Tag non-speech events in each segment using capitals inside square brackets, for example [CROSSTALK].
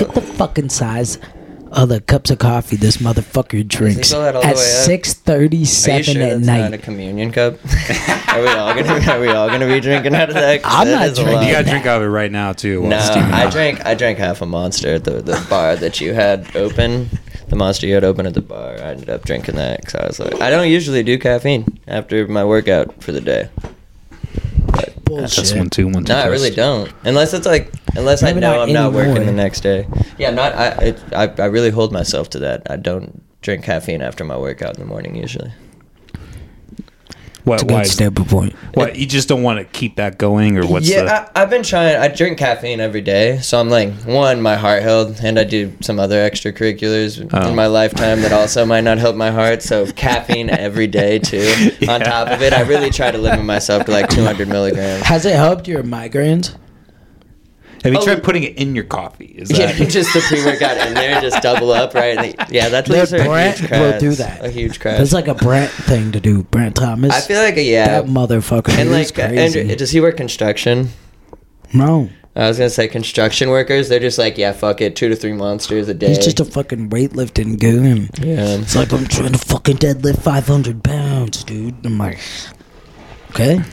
Look at the fucking size of the cups of coffee this motherfucker drinks fill that all the at way up? six Are you thirty-seven sure at that's not a night. communion cup? [LAUGHS] are we all gonna Are we all gonna be drinking out of that? 'Cause I'm that not is a drinking. lot. You gotta drink out of it right now too. while No, it's steaming I up. drank. I drank half a monster at the, the bar that you had open. The monster you had open at the bar. I ended up drinking that because I was like, I don't usually do caffeine after my workout for the day. Bullshit. That's one two one two. No, I really don't. Unless it's like, unless I know not I'm not working the next day. Yeah, I'm not. I, it, I I really hold myself to that. I don't drink caffeine after my workout in the morning usually. What? It's a Why? good stable point. What? You just don't want to keep that going, or what's yeah, the? I, I've been trying. I drink caffeine every day, so I'm like one, my heart health, and I do some other extracurriculars Oh. in my lifetime that also might not help my heart. So caffeine every day too. [LAUGHS] On top of it, I really try to limit myself to like 200 milligrams. Has it helped your migraines? Have you Oh. tried putting it in your coffee? Is Yeah, that? [LAUGHS] just the pre-workout in there, just double up, right? And the- Yeah, that's That those are Brent huge will do that. A huge crash. It's like a Brent thing to do. Brent Thomas. I feel like a, yeah, that motherfucker. and he's like crazy. Andrew, does he work construction? no, I was gonna say construction workers. They're just like, yeah, fuck it, two to three monsters a day. he's just a fucking weightlifting goon. yeah. It's like I'm trying to fucking deadlift 500 pounds, dude. I'm like, okay. [LAUGHS]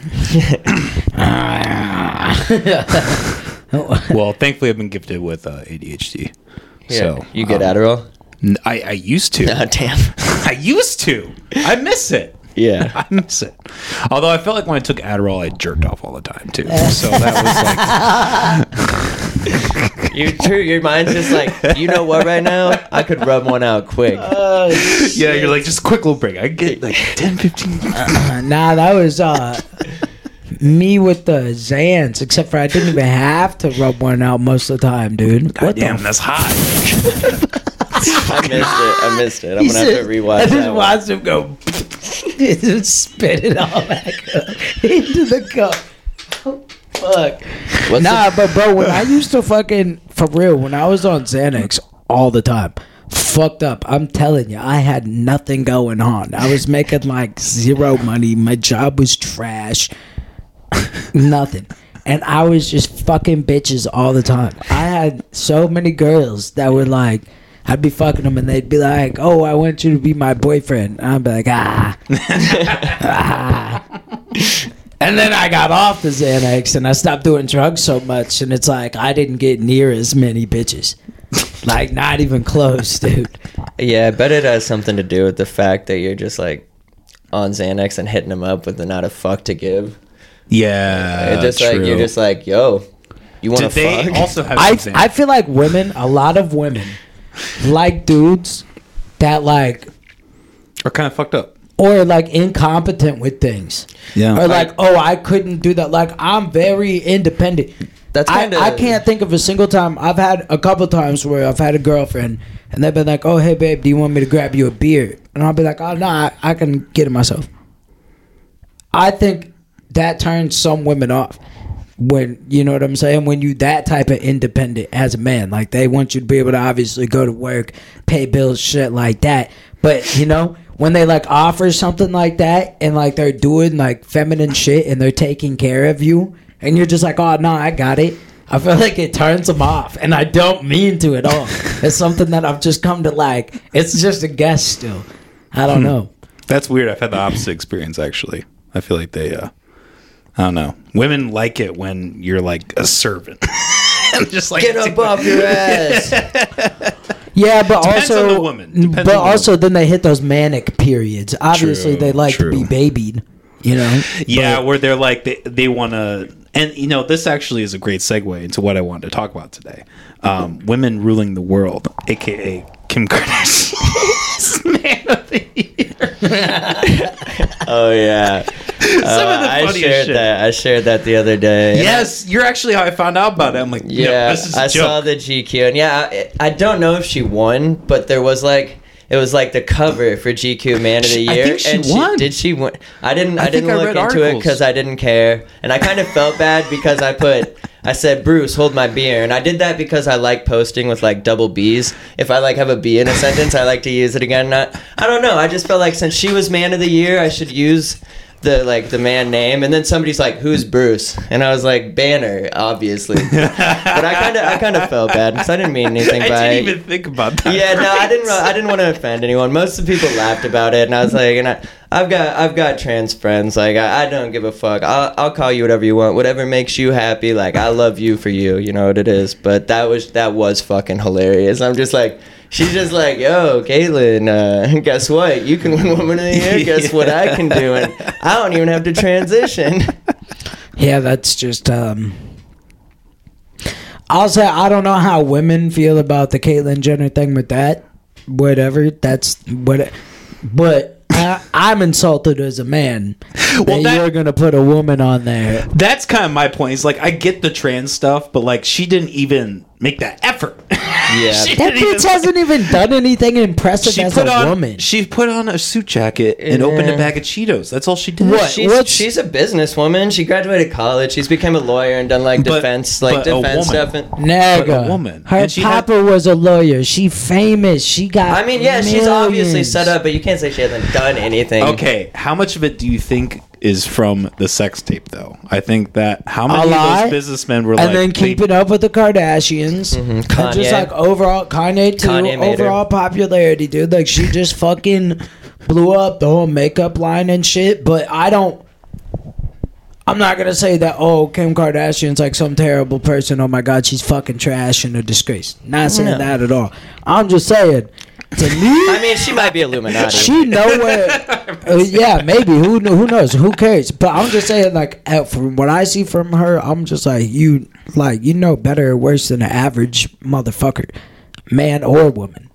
[LAUGHS] [LAUGHS] well, thankfully, I've been gifted with uh, ADHD. Yeah. So you get um, Adderall? n- I, I used to. [LAUGHS] Oh damn. [LAUGHS] I used to. I miss it. yeah. I miss it. Although I felt like when I took Adderall, I jerked off all the time too. So that was like, You true. Your mind's just like, you know what? Right now, I could rub one out quick. yeah, you're like just quick little break. I get like 10, 15. Uh, nah, that was uh me with the Xans, except for I didn't even have to rub one out most of the time, dude. God damn, the that's hot. [LAUGHS] I missed it. I missed it. I'm He gonna have to said- rewatch I just that one. watched him go just [LAUGHS] spit it all back up [LAUGHS] into the cup. Oh, fuck. What's nah, the- but bro, when I used to fucking for real, when I was on Xanax all the time, fucked up. I'm telling you, I had nothing going on. I was making like zero money. My job was trash. [LAUGHS] nothing. And I was just fucking bitches all the time. I had so many girls that were like, I'd be fucking them and they'd be like, oh, I want you to be my boyfriend. And I'd be like, ah. ah. And then I got off the Xanax and I stopped doing drugs so much. And it's like, I didn't get near as many bitches. like, not even close, dude. Yeah, I bet it has something to do with the fact that you're just like on Xanax and hitting them up with not a fuck to give. Yeah, It's just like you're just like, yo, you want to Did fuck? also have I, some I feel like women, a lot of women, like dudes that like are kind of fucked up? or like incompetent with things. Yeah. Or like, oh, I couldn't do that. Like, I'm very independent. That's I, kinda- I can't think of a single time. I've had a couple times where I've had a girlfriend and they've been like, oh, hey, babe, do you want me to grab you a beer? And I'll be like, oh, no, I, I can get it myself. I think that turns some women off. When you know what I'm saying, when you that type of independent as a man, like they want you to be able to obviously go to work, pay bills, shit like that. But you know, when they like offer something like that and like they're doing like feminine shit and they're taking care of you, and you're just like, oh no, I got it. I feel like it turns them off, and I don't mean to at all. [LAUGHS] It's something that I've just come to like. It's just a guess still. I don't know. That's weird. I've had the opposite experience actually. I feel like they uh I don't know. Women like it when you're like a servant. [LAUGHS] Just like Get up [LAUGHS] off your ass. [LAUGHS] Yeah, but Depends also, on the woman. Depends but on the also, then they hit those manic periods. Obviously, True, they like to be babied. You know. Yeah, where they're like they they want to, and you know this actually is a great segue into what I wanted to talk about today. Um, women ruling the world, aka Kim Kardashian, man of the year. Oh yeah. [LAUGHS] Some Uh, of the I shared shit. that. I shared that the other day. Yes, you're actually how I found out about it. I'm like, yeah, Yeah, this is a I saw the GQ, and yeah, I, I don't know if she won, but there was like it was like the cover for GQ Man of the Year. I think she and won. did she win? I didn't. I, I didn't look read into it because I didn't care, and I kind of felt bad because I put. I said, Bruce, hold my beer. And I did that because I like posting with like double B's. If I like have a B in a sentence, I like to use it again. Not, I don't know. I just felt like since she was man of the year, I should use the like the man name, and then somebody's like, "Who's Bruce?" And I was like, "Banner, obviously." [LAUGHS] but I kind of I kind of felt bad because I didn't mean [LAUGHS] anything I by didn't even think about that. Yeah, no, I didn't. [LAUGHS] I didn't want to offend anyone. Most of the people laughed about it, and I was like, and I, I've got, I've got trans friends. Like, I, I don't give a fuck. I'll, I'll call you whatever you want, whatever makes you happy. Like, I love you for you. You know what it is. But that was, that was fucking hilarious. I'm just like. She's just like, yo, Caitlyn, uh, [LAUGHS] guess what? You can win Woman of the Year. [LAUGHS] Guess what I can do? And I don't even have to transition. [LAUGHS] Yeah, that's just. um I'll say I don't know how women feel about the Caitlyn Jenner thing with that. Whatever, that's what. But I, I'm insulted as a man Well, that, that- you're gonna put a woman on there. That's kind of my point. Is like I get the trans stuff, but like she didn't even make that effort. Yeah. [LAUGHS] She That didn't even- bitch hasn't even done anything impressive She as put a on woman. she put on a suit jacket and opened a Yeah. bag of Cheetos. That's all she did. What? She's, What's- she's a businesswoman. She graduated college. She's become a lawyer and done like But- defense, like but a defense woman. stuff. And, Nigga, a woman. Her And she had- papa was a lawyer. She famous. She got. I mean, yeah, she's obviously millions. set up, but you can't say she hasn't done anything. Okay, how much of it do you think is from the sex tape, though? I think that how many of lie, those businessmen were and like, then they- keeping up with the Kardashians. Mm-hmm. And just Kanye. like overall, Kanye too. Kanye made her. overall popularity, dude. Like she just fucking blew up the whole makeup line and shit. But I don't. I'm not gonna say that. Oh, Kim Kardashian's like some terrible person. Oh my god, she's fucking trash and a disgrace. Not saying that at all. I'm just saying. To me, I mean, she might be Illuminati. she nowhere. [LAUGHS] uh, yeah, maybe. Who kn- who knows? Who cares? But I'm just saying, like, uh, from what I see from her, I'm just like you, like you know better or worse than an average motherfucker, man or woman.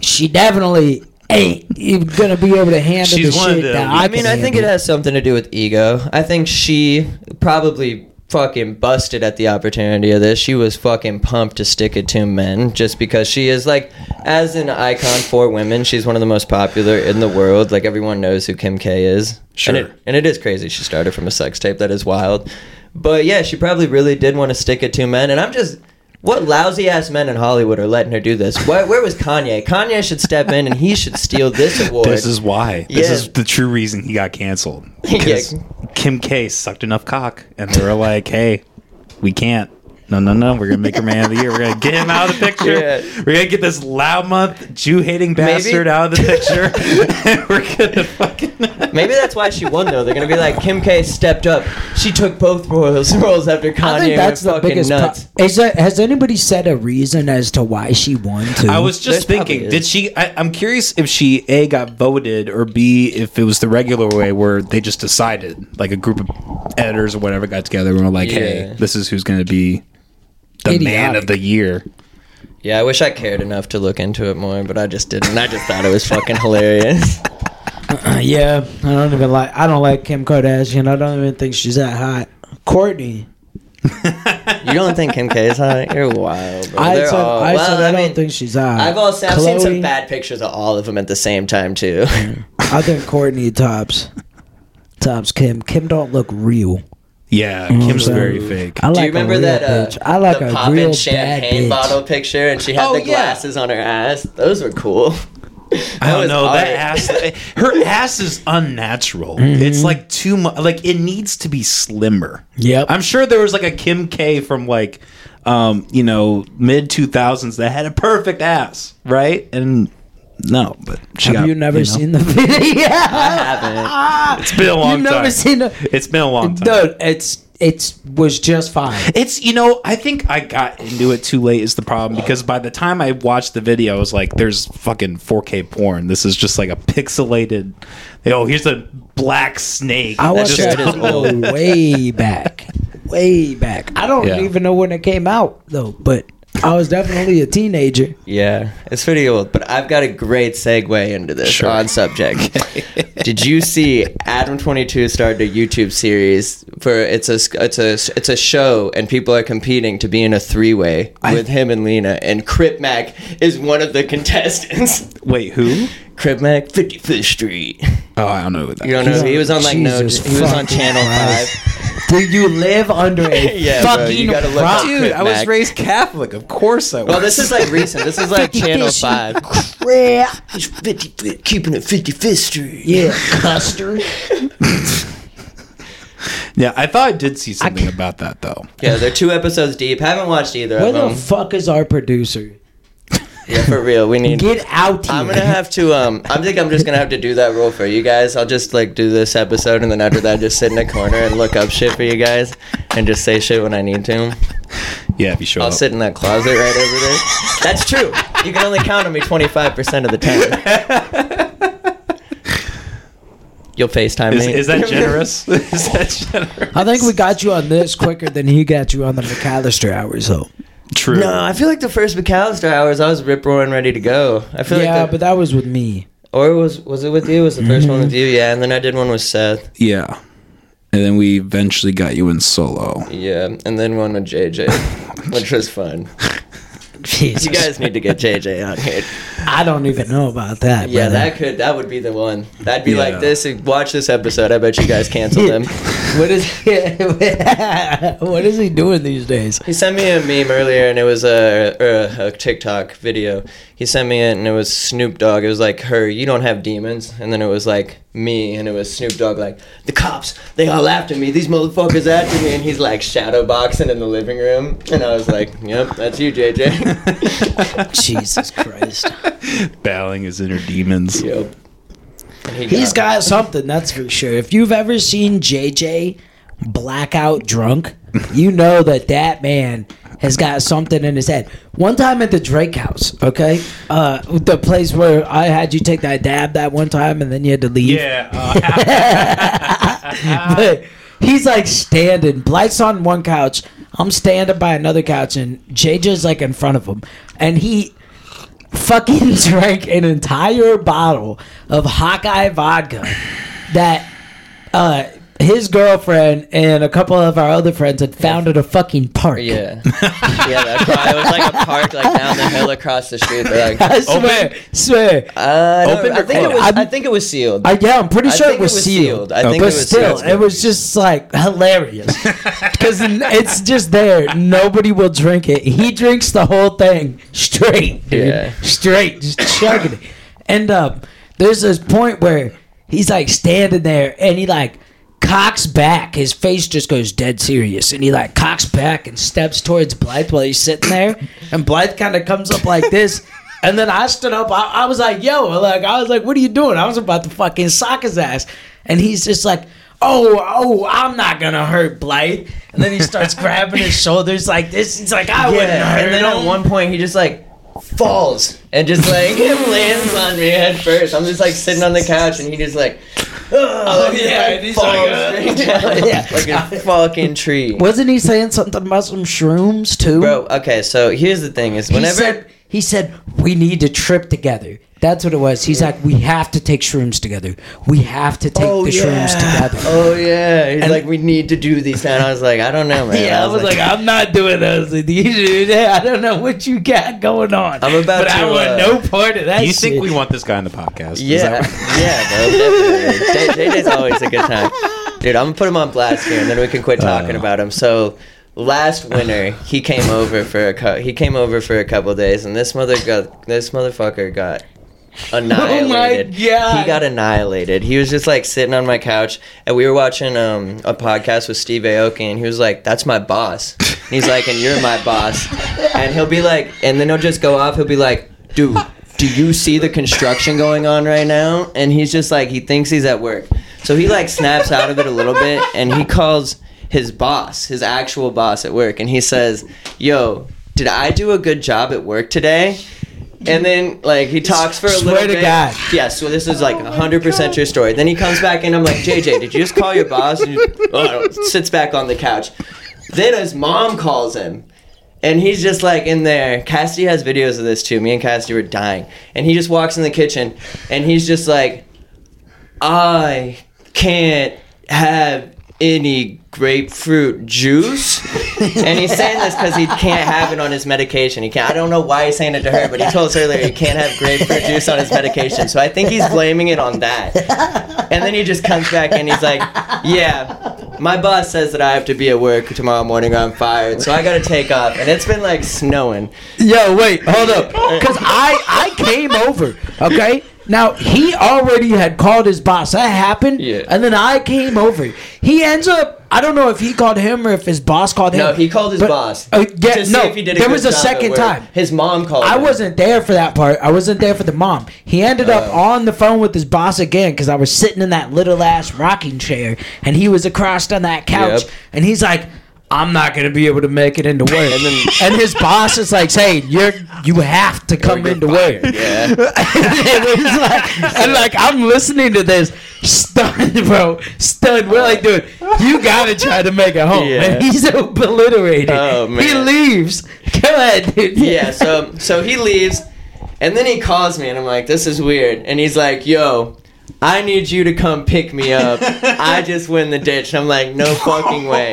she definitely ain't even gonna be able to handle She's the shit the that. I, I mean, I think it has something to do with ego. I think she probably fucking busted at the opportunity of this. She was fucking pumped to stick it to men just because she is like, as an icon for women, she's one of the most popular in the world. Like everyone knows who Kim K is. Sure. And it, and it is crazy. She started from a sex tape. That is wild. But yeah, she probably really did want to stick it to men. And I'm just. What lousy ass men in Hollywood are letting her do this? Where, where was Kanye? Kanye should step in and he should steal this award. This is why. This is the true reason he got canceled. [LAUGHS] Yeah. Because Kim K sucked enough cock, and they were like, "Hey, we can't. No, no, no. We're gonna make her man of the year. We're gonna get him out of the picture. Yeah. We're gonna get this loudmouth Jew hating bastard out of the picture. and [LAUGHS] we're gonna fucking." [LAUGHS] Maybe that's why she won though. They're gonna be like Kim K stepped up. She took both roles [LAUGHS] roles after Kanye I think that's the biggest. nuts. Pro- is there, has anybody said a reason as to why she won? Too? I was just There's thinking, did she? I, I'm curious if she a got voted or b if it was the regular way where they just decided, like a group of editors or whatever got together and were like, "Hey, this is who's going to be the man of the year." Yeah, I wish I cared enough to look into it more, but I just didn't. I just thought it was fucking hilarious. [LAUGHS] Uh, yeah, I don't even like. I don't like Kim Kardashian. I don't even think she's that hot. Kourtney. [LAUGHS] You don't think Kim K is hot? You're wild. Bro. I They're said, all- I, well, said I, don't mean, think she's hot. I've also I've seen some bad pictures of all of them at the same time too. [LAUGHS] I think Kourtney tops. Tops Kim. Kim don't look real. Yeah, know what Kim's I'm very fake. I like Do you remember that? Uh. I like the a poppin' real champagne bitch. bottle picture, and she had Oh, the yeah. glasses on her ass. Those were cool. [LAUGHS] I don't know art. that ass. Her ass is unnatural. Mm-hmm. It's like too much. Like it needs to be slimmer. Yep. I'm sure there was like a Kim K from like, um, you know, mid 2000s that had a perfect ass, right? And no, but she Have got, you never know, seen the video? [LAUGHS] I haven't. [LAUGHS] Ah! It's been a long You've time. never seen the. it's been a long time. No, it's it's was just fine. It's you know I think I got into it too late is the problem because by the time I watched the video I was like there's fucking 4K porn this is just like a pixelated oh here's a black snake I That's watched true, that it is way back, way back. I don't Yeah. even know when it came out though, but I was definitely a teenager. Yeah, it's pretty old, but I've got a great segue into this Sure. on subject. [LAUGHS] Did you see Adam Twenty Two started a YouTube series for it's a it's a it's a show and people are competing to be in a three way with him and Lena and Crip Mac is one of the contestants. wait who Crip Mac, Fifty Fifth Street. oh I don't know who that You don't is. know he was on like no Jesus he was on fucking Channel Christ. Five. Do you live under a [LAUGHS] Yeah, bro, fucking you gotta look rock? up Dude, I was Mac. raised Catholic. Of course I was. Well, this is like recent. This is like Channel 5. Crap. It's 50, keeping it 55th Street. Yeah, custard. yeah, I thought I did see something about that though. Yeah, they're two episodes deep. Haven't watched either Where of the them. fuck is our producer? Yeah, for real. We need. Get out here. I'm gonna have to. Um, I think I'm just gonna have to do that role for you guys. I'll just like do this episode, and then after that, just sit in a corner and look up shit for you guys, and just say shit when I need to. Yeah, if you show I'll up. sit in that closet right over there. That's true. You can only count on me 25% of the time. You'll FaceTime Is, me. is that [LAUGHS] generous? [LAUGHS] is that generous? I think we got you on this quicker than he got you on the McAllister hours, though. True. No, I feel like the first McAllister hours, I was rip roaring ready to go. I feel Yeah, like, the, but that was with me. or was was it with you? Was the 1st one with mm-hmm. you? Yeah, and then I did one with Seth. Yeah. And then we eventually got you in solo. Yeah, and then one with JJ, [LAUGHS] which was fun. [LAUGHS] You guys need to get JJ on here. I don't even know about that. Yeah, brother. that could that would be the one. That'd be Yeah. like this. Watch this episode. I bet you guys cancel them. [LAUGHS] What is [LAUGHS] what is he doing these days? He sent me a meme earlier, and it was a, a, a TikTok video. He sent me it, and it was Snoop Dogg. It was like her, you don't have demons, and then it was like me, and it was Snoop Dogg like the cops, they all after me. These motherfuckers after me, and he's like shadow boxing in the living room, and I was like, yep, that's you, JJ. [LAUGHS] Jesus Christ. [LAUGHS] Battling his inner demons. yep. He He's got something, that's for sure. If you've ever seen JJ blackout drunk, you know that that man has got something in his head. One time at the Drake house, okay? Uh, the place where I had you take that dab that one time and then you had to leave. Yeah. uh, [LAUGHS] but he's like standing. Blythe's on one couch. I'm standing by another couch, and JJ's like in front of him, and he fucking [LAUGHS] drank an entire bottle of Hawkeye vodka that uh, his girlfriend and a couple of our other friends had found at a fucking park. Yeah, yeah, that's why it was like a park, like down the hill across the street. They're like, I swear, swear. uh, no, Open I think it was. I'm- I think it was sealed. I, yeah, I'm pretty I sure think it was, sealed. I think but it was still, sealed. it was just like hilarious [LAUGHS] because it's just there. Nobody will drink it. He drinks the whole thing straight, dude. Yeah. Straight, just chugging it. And um, there's this point where he's like standing there and he like cocks back. His face just goes dead serious, and he like cocks back and steps towards Blythe while he's sitting there. And Blythe kind of comes up like this. And then I stood up. I, I was like, "Yo!" Like I was like, "What are you doing?" I was about to fucking sock his ass. And he's just like, "Oh, oh, I'm not gonna hurt Blythe." And then he starts [LAUGHS] grabbing his shoulders like this. He's like, "I wouldn't Yeah, hurt and then him." at one point he just like falls and just like [LAUGHS] lands on me head first. I'm just like sitting on the couch and he just like, oh yeah, yeah, and he's falls like, uh, straight down [LAUGHS] yeah. [LAUGHS] like a fucking tree. Wasn't he saying something about some shrooms too? Bro, okay, so here's the thing: is he whenever said he said we need to trip together. That's what it was. He's like, we have to take shrooms together. We have to take the shrooms together. Oh yeah, he's And- like, we need to do these. And I was like, I don't know, man. yeah, I was like, I'm not doing those with dude. I don't know what you got going on. I'm about to but I to, want uh, no part of that. Do you shit. think we want this guy on the podcast? Is Yeah, that- [LAUGHS] yeah, bro, JJ's always a good time, dude. I'm gonna put him on blast here, and then we can quit talking Uh. about him. So, last winter, he came over for a cou- he came over for a couple days, and this mother got this motherfucker got annihilated. [LAUGHS] Oh God. He got annihilated. He was just like sitting on my couch, and we were watching um, a podcast with Steve Aoki, and he was like, "That's my boss." And he's like, "And you're my boss," and he'll be like, and then he'll just go off. He'll be like, "Dude." Do you see the construction going on right now? And he's just like he thinks he's at work. So he like snaps out of it a little bit and he calls his boss, his actual boss at work, and he says, Yo, did I do a good job at work today? And then like he talks for a Swear little bit. Swear to. God. Yeah, so this is like 100% true story. Then he comes back and I'm like, JJ, did you just call your boss? And he oh, sits back on the couch. Then his mom calls him. And he's just like in there. Cassidy has videos of this too. Me and Cassidy were dying. And he just walks in the kitchen and he's just like, I can't have any grapefruit juice. and he's saying this because he can't have it on his medication. He can't. I don't know why he's saying it to her, but he told us earlier he can't have grapefruit juice on his medication. So I think he's blaming it on that. And then he just comes back and he's like, "Yeah, my boss says that I have to be at work tomorrow morning or I'm fired, so I gotta take off. And it's been like snowing. Yo, wait, hold up. Because I, I came over, okay? Now, he already had called his boss. That happened. Yeah. And then I came over. He ends up, I don't know if he called him or if his boss called him. No, he called his but- boss. Uh, yeah, to see no, if he did a there was a second time. His mom called. I him. wasn't there for that part. I wasn't there for the mom. He ended up Oh. on the phone with his boss again because I was sitting in that little ass rocking chair and he was across on that couch Yep. and he's like, "I'm not gonna be able to make it into work." And then- and his boss is like, "Saying you're you have to come into work." Yeah. [LAUGHS] and, like, and like I'm listening to this stunned, bro, stunned. We're like, dude, you gotta try to make it home. Yeah. And he's obliterated. Oh, man. He leaves. Go ahead, dude. yeah. So so he leaves, and then he calls me, and I'm like, this is weird. And he's like, yo. I need you to come pick me up. I [LAUGHS] just went in the ditch. I'm like, no fucking way.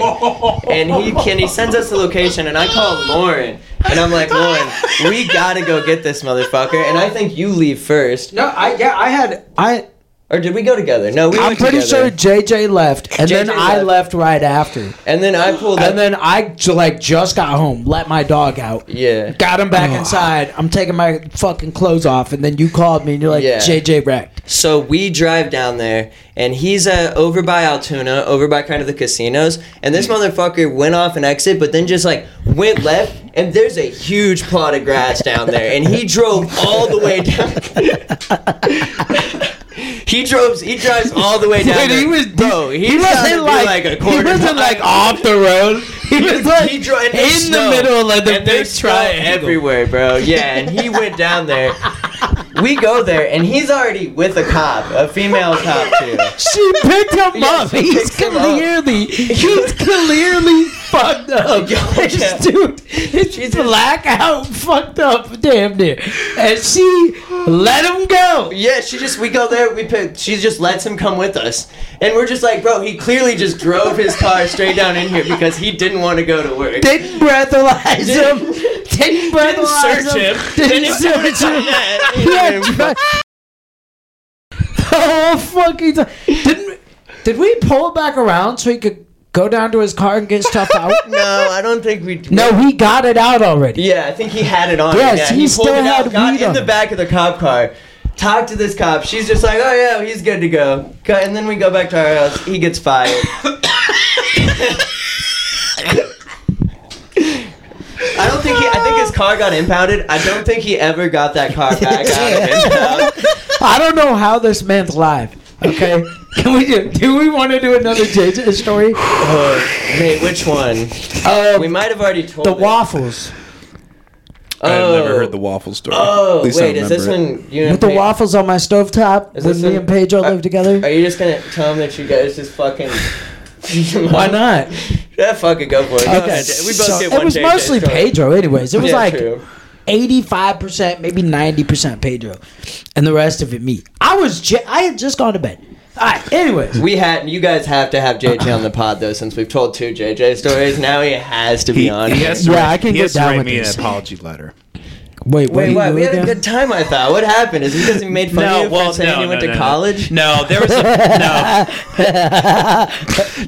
And he can he sends us the location, and I call Lauren, and I'm like, Lauren, we gotta go get this motherfucker. And I think you leave first, No, I yeah, I had I. or did we go together? No, we I'm went pretty together. sure JJ left, and then JJ I left. left right after. And then I pulled up. And then I like just got home, let my dog out, yeah. got him back oh. inside. I'm taking my fucking clothes off, and then you called me, and you're like, Yeah. JJ wrecked. So we drive down there, and he's uh, over by Altoona, over by kind of the casinos. And this motherfucker went off an exit, but then just like went left, and there's a huge plot of grass down there, and he drove all the way down. [LAUGHS] he drove. He drives all the way down. Dude, there. he was bro. He, He was wasn't like, like a he wasn't like off the road. He was like he drove in the middle of the and big snow everywhere, bro. Yeah, and he went down there. We go there, and he's already with a cop, a female cop too. She picked him Yeah, up. He's him up. clearly, [LAUGHS] he's clearly fucked up. Yo, [LAUGHS] yeah. dude, she's blackout, fucked up, damn near, and she let him go. Yeah, she just we go there. We pick, she just lets him come with us, and we're just like, bro, he clearly just drove his car straight down in here because he didn't want to go to work. Didn't breathalyze Didn't- him. [LAUGHS] Didn't breathalyze search him. Didn't Didn't search him. Yeah, Oh fucking! time. Didn't did we pull back around so he could go down to his car and get stuff out? [LAUGHS] No, I don't think we. No, he got it out already. Yeah, I think he had it on. Yes, yeah, he he, still it out, had got weed in on the back of the cop car. Talked to this cop. She's just like, oh yeah, he's good to go. And then we go back to our house. He gets fired. I don't think he. I think his car got impounded. I don't think he ever got that car back out of impound. [LAUGHS] I don't know how this man's live. Okay, can we do? Do we want to do another JJ story? Oh, wait, which one? Um, We might have already told the it. waffles I've Oh. never heard the waffle story. Oh At least I wait, is this remember it. when you and with the Pa- waffles on my stovetop Is when this me when- and Pedro uh, lived together. Are you just gonna tell him that you guys just fucking? [LAUGHS] Why not? [LAUGHS] Yeah, fucking go for it. Go Okay, ahead. We both so get it was JJ mostly story. Pedro, anyways. It was Yeah, like true. Eighty-five percent, maybe ninety percent Pedro, and the rest of it me. I was, j- I had just gone to bed. All right. Anyways, We had you guys have to have JJ on the pod though, since we've told two JJ stories. Now he has to be He, on. he has to Yeah, write, I can he get has to down write with me this. an apology letter. Wait, Wait, what? what? We had do a good time. I thought. What happened? Is it because he made fun of you for saying you went to college? No, there was a no,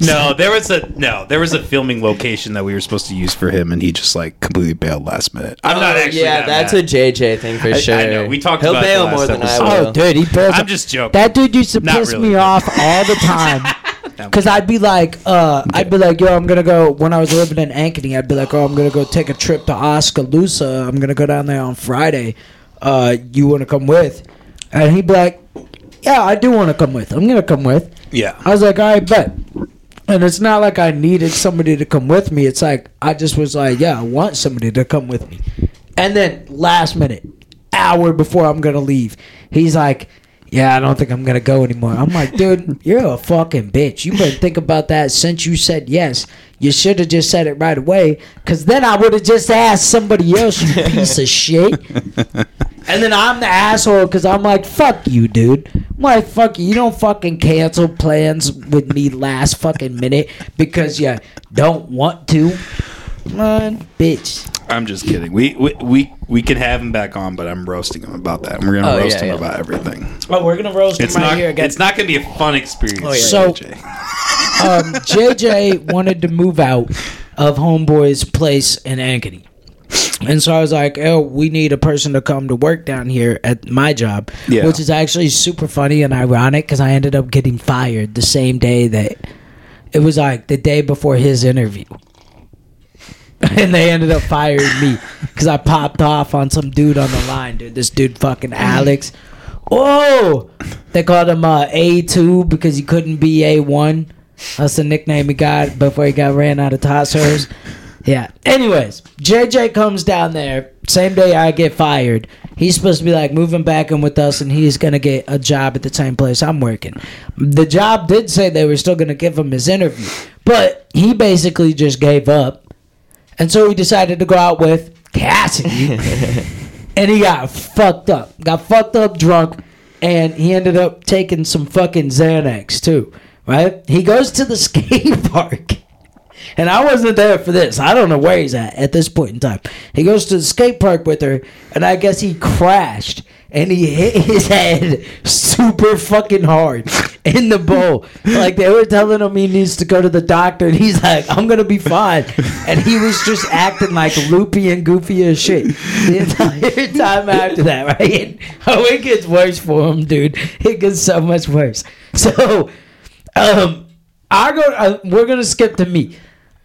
[LAUGHS] no, there was a no, there was a filming location that we were supposed to use for him, and he just like completely bailed last minute. I'm not Oh, actually. Yeah, that that's mad. a JJ thing for I- I know. We talked He'll about it bail more last than I episode. will. Oh, dude, he bails. I'm just joking. That dude used to Not piss really, me but- off all the time. [LAUGHS] Cause I'd be like, uh, I'd be like, yo, I'm gonna go. When I was living in Ankeny, I'd be like, oh, I'm gonna go take a trip to Oskaloosa. I'm gonna go down there on Friday. Uh, you want to come with? And he'd be like, yeah, I do want to come with. I'm gonna come with. yeah. I was like, all right, bet. And it's not like I needed somebody to come with me. It's like I just was like, yeah, I want somebody to come with me. And then last minute, hour before I'm gonna leave, he's like, yeah, I don't think I'm gonna go anymore. I'm like, dude, [LAUGHS] you're a fucking bitch. You better think about that since you said yes. You should have just said it right away, cause then I would have just asked somebody else, you [LAUGHS] piece of shit. And then I'm the asshole because I'm like, fuck you, dude. I'm like, fuck you. You don't fucking cancel plans with me last fucking minute because you don't want to. Man, bitch. I'm just kidding. We, we we we can have him back on, but I'm roasting him about that. And we're gonna Oh, roast yeah, him yeah. about everything. Oh, we're gonna roast It's him right not. here again. It's not gonna be a fun experience. Oh, yeah. So- JJ. [LAUGHS] um, JJ wanted to move out of Homeboy's place in Ankeny. And so I was like, oh, we need a person to come to work down here at my job. Yeah. Which is actually super funny and ironic because I ended up getting fired the same day that it was like the day before his interview. [LAUGHS] And they ended up firing me because I popped off on some dude on the line, dude. This dude, fucking Alex. Oh, they called him uh, A2 because he couldn't be A1. That's the nickname he got before he got ran out of tossers. Yeah. Anyways, JJ comes down there. Same day I get fired. He's supposed to be like moving back in with us, and he's gonna get a job at the same place I'm working. The job did say they were still gonna give him his interview, but he basically just gave up, and so he decided to go out with Cassidy, [LAUGHS] and he got fucked up, got fucked up drunk, and he ended up taking some fucking Xanax too. Right? He goes to the [LAUGHS] skate park. And I wasn't there for this. I don't know where he's at at this point in time. He goes to the skate park with her, and I guess he crashed and he hit his head super fucking hard in the bowl. Like they were telling him he needs to go to the doctor, and he's like, "I'm gonna be fine." And he was just acting like loopy and goofy as shit the entire time after that. Right? And, oh, it gets worse for him, dude. It gets so much worse. So, um, I go. Uh, we're gonna skip to me.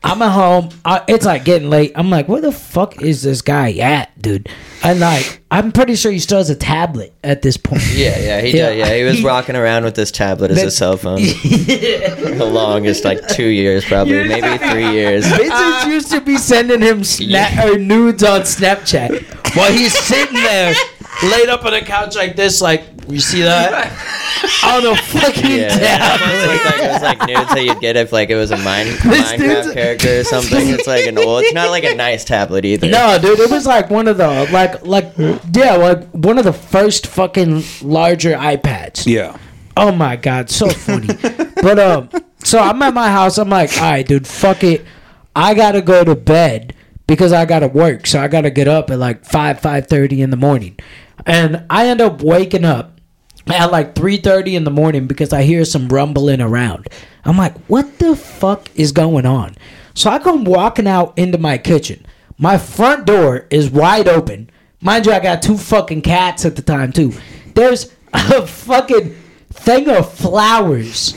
I'm at home. I, it's like getting late. I'm like, where the fuck is this guy at, dude? And like, I'm pretty sure he still has a tablet at this point. [LAUGHS] Yeah, yeah, he Yeah. did. Yeah, he was rocking around with this tablet as That- a cell phone. [LAUGHS] the longest, like two years, probably, maybe three years. Bitches used to be sending him [LAUGHS] sna- or nudes on Snapchat while he's sitting there, laid up on a couch like this, like you see that [LAUGHS] on a fucking Yeah, it almost looked like it was like nudes that you'd get if like it was a mine, [LAUGHS] Minecraft character or something. It's like an old. It's not like a nice tablet either. No, dude, it was like one of the like like yeah, like one of the first fucking larger iPads. Yeah. Oh my god, so funny. but um, so I'm at my house. I'm like, all right, dude, fuck it. I gotta go to bed because I gotta work. So I gotta get up at like five five thirty in the morning, and I end up waking up at like three thirty in the morning because I hear some rumbling around. I'm like, what the fuck is going on? So I come walking out into my kitchen. My front door is wide open. Mind you, I got two fucking cats at the time too. There's a fucking thing of flowers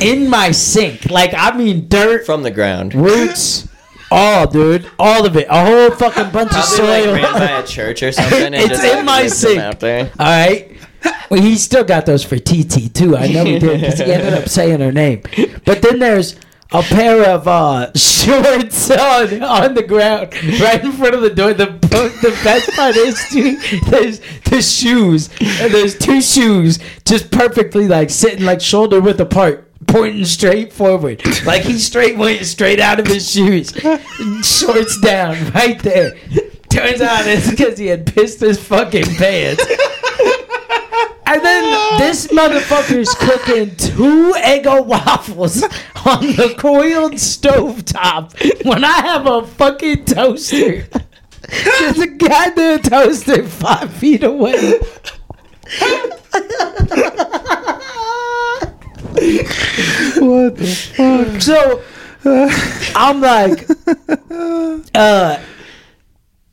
in my sink. Like I mean dirt, From the ground. roots, all dude, all of it. A whole fucking bunch of Probably like soil. ran by a church or [LAUGHS] something. It's just, in like, my sink. Out there. All right. Well, he still got those for TT too. I know he did because he ended up saying her name. But then there's a pair of uh, [LAUGHS] shorts on on the ground right in front of the door. The the best part is dude, there's the shoes and there's two shoes just perfectly like sitting like shoulder width apart. Pointing straight forward, like he straight went straight out of his shoes, shorts down right there. Turns out it's because he had pissed his fucking pants. And then this motherfucker's cooking two Eggo waffles on the coiled stove top when I have a fucking toaster. There's a goddamn toaster five feet away. What the fuck? So I'm like, uh,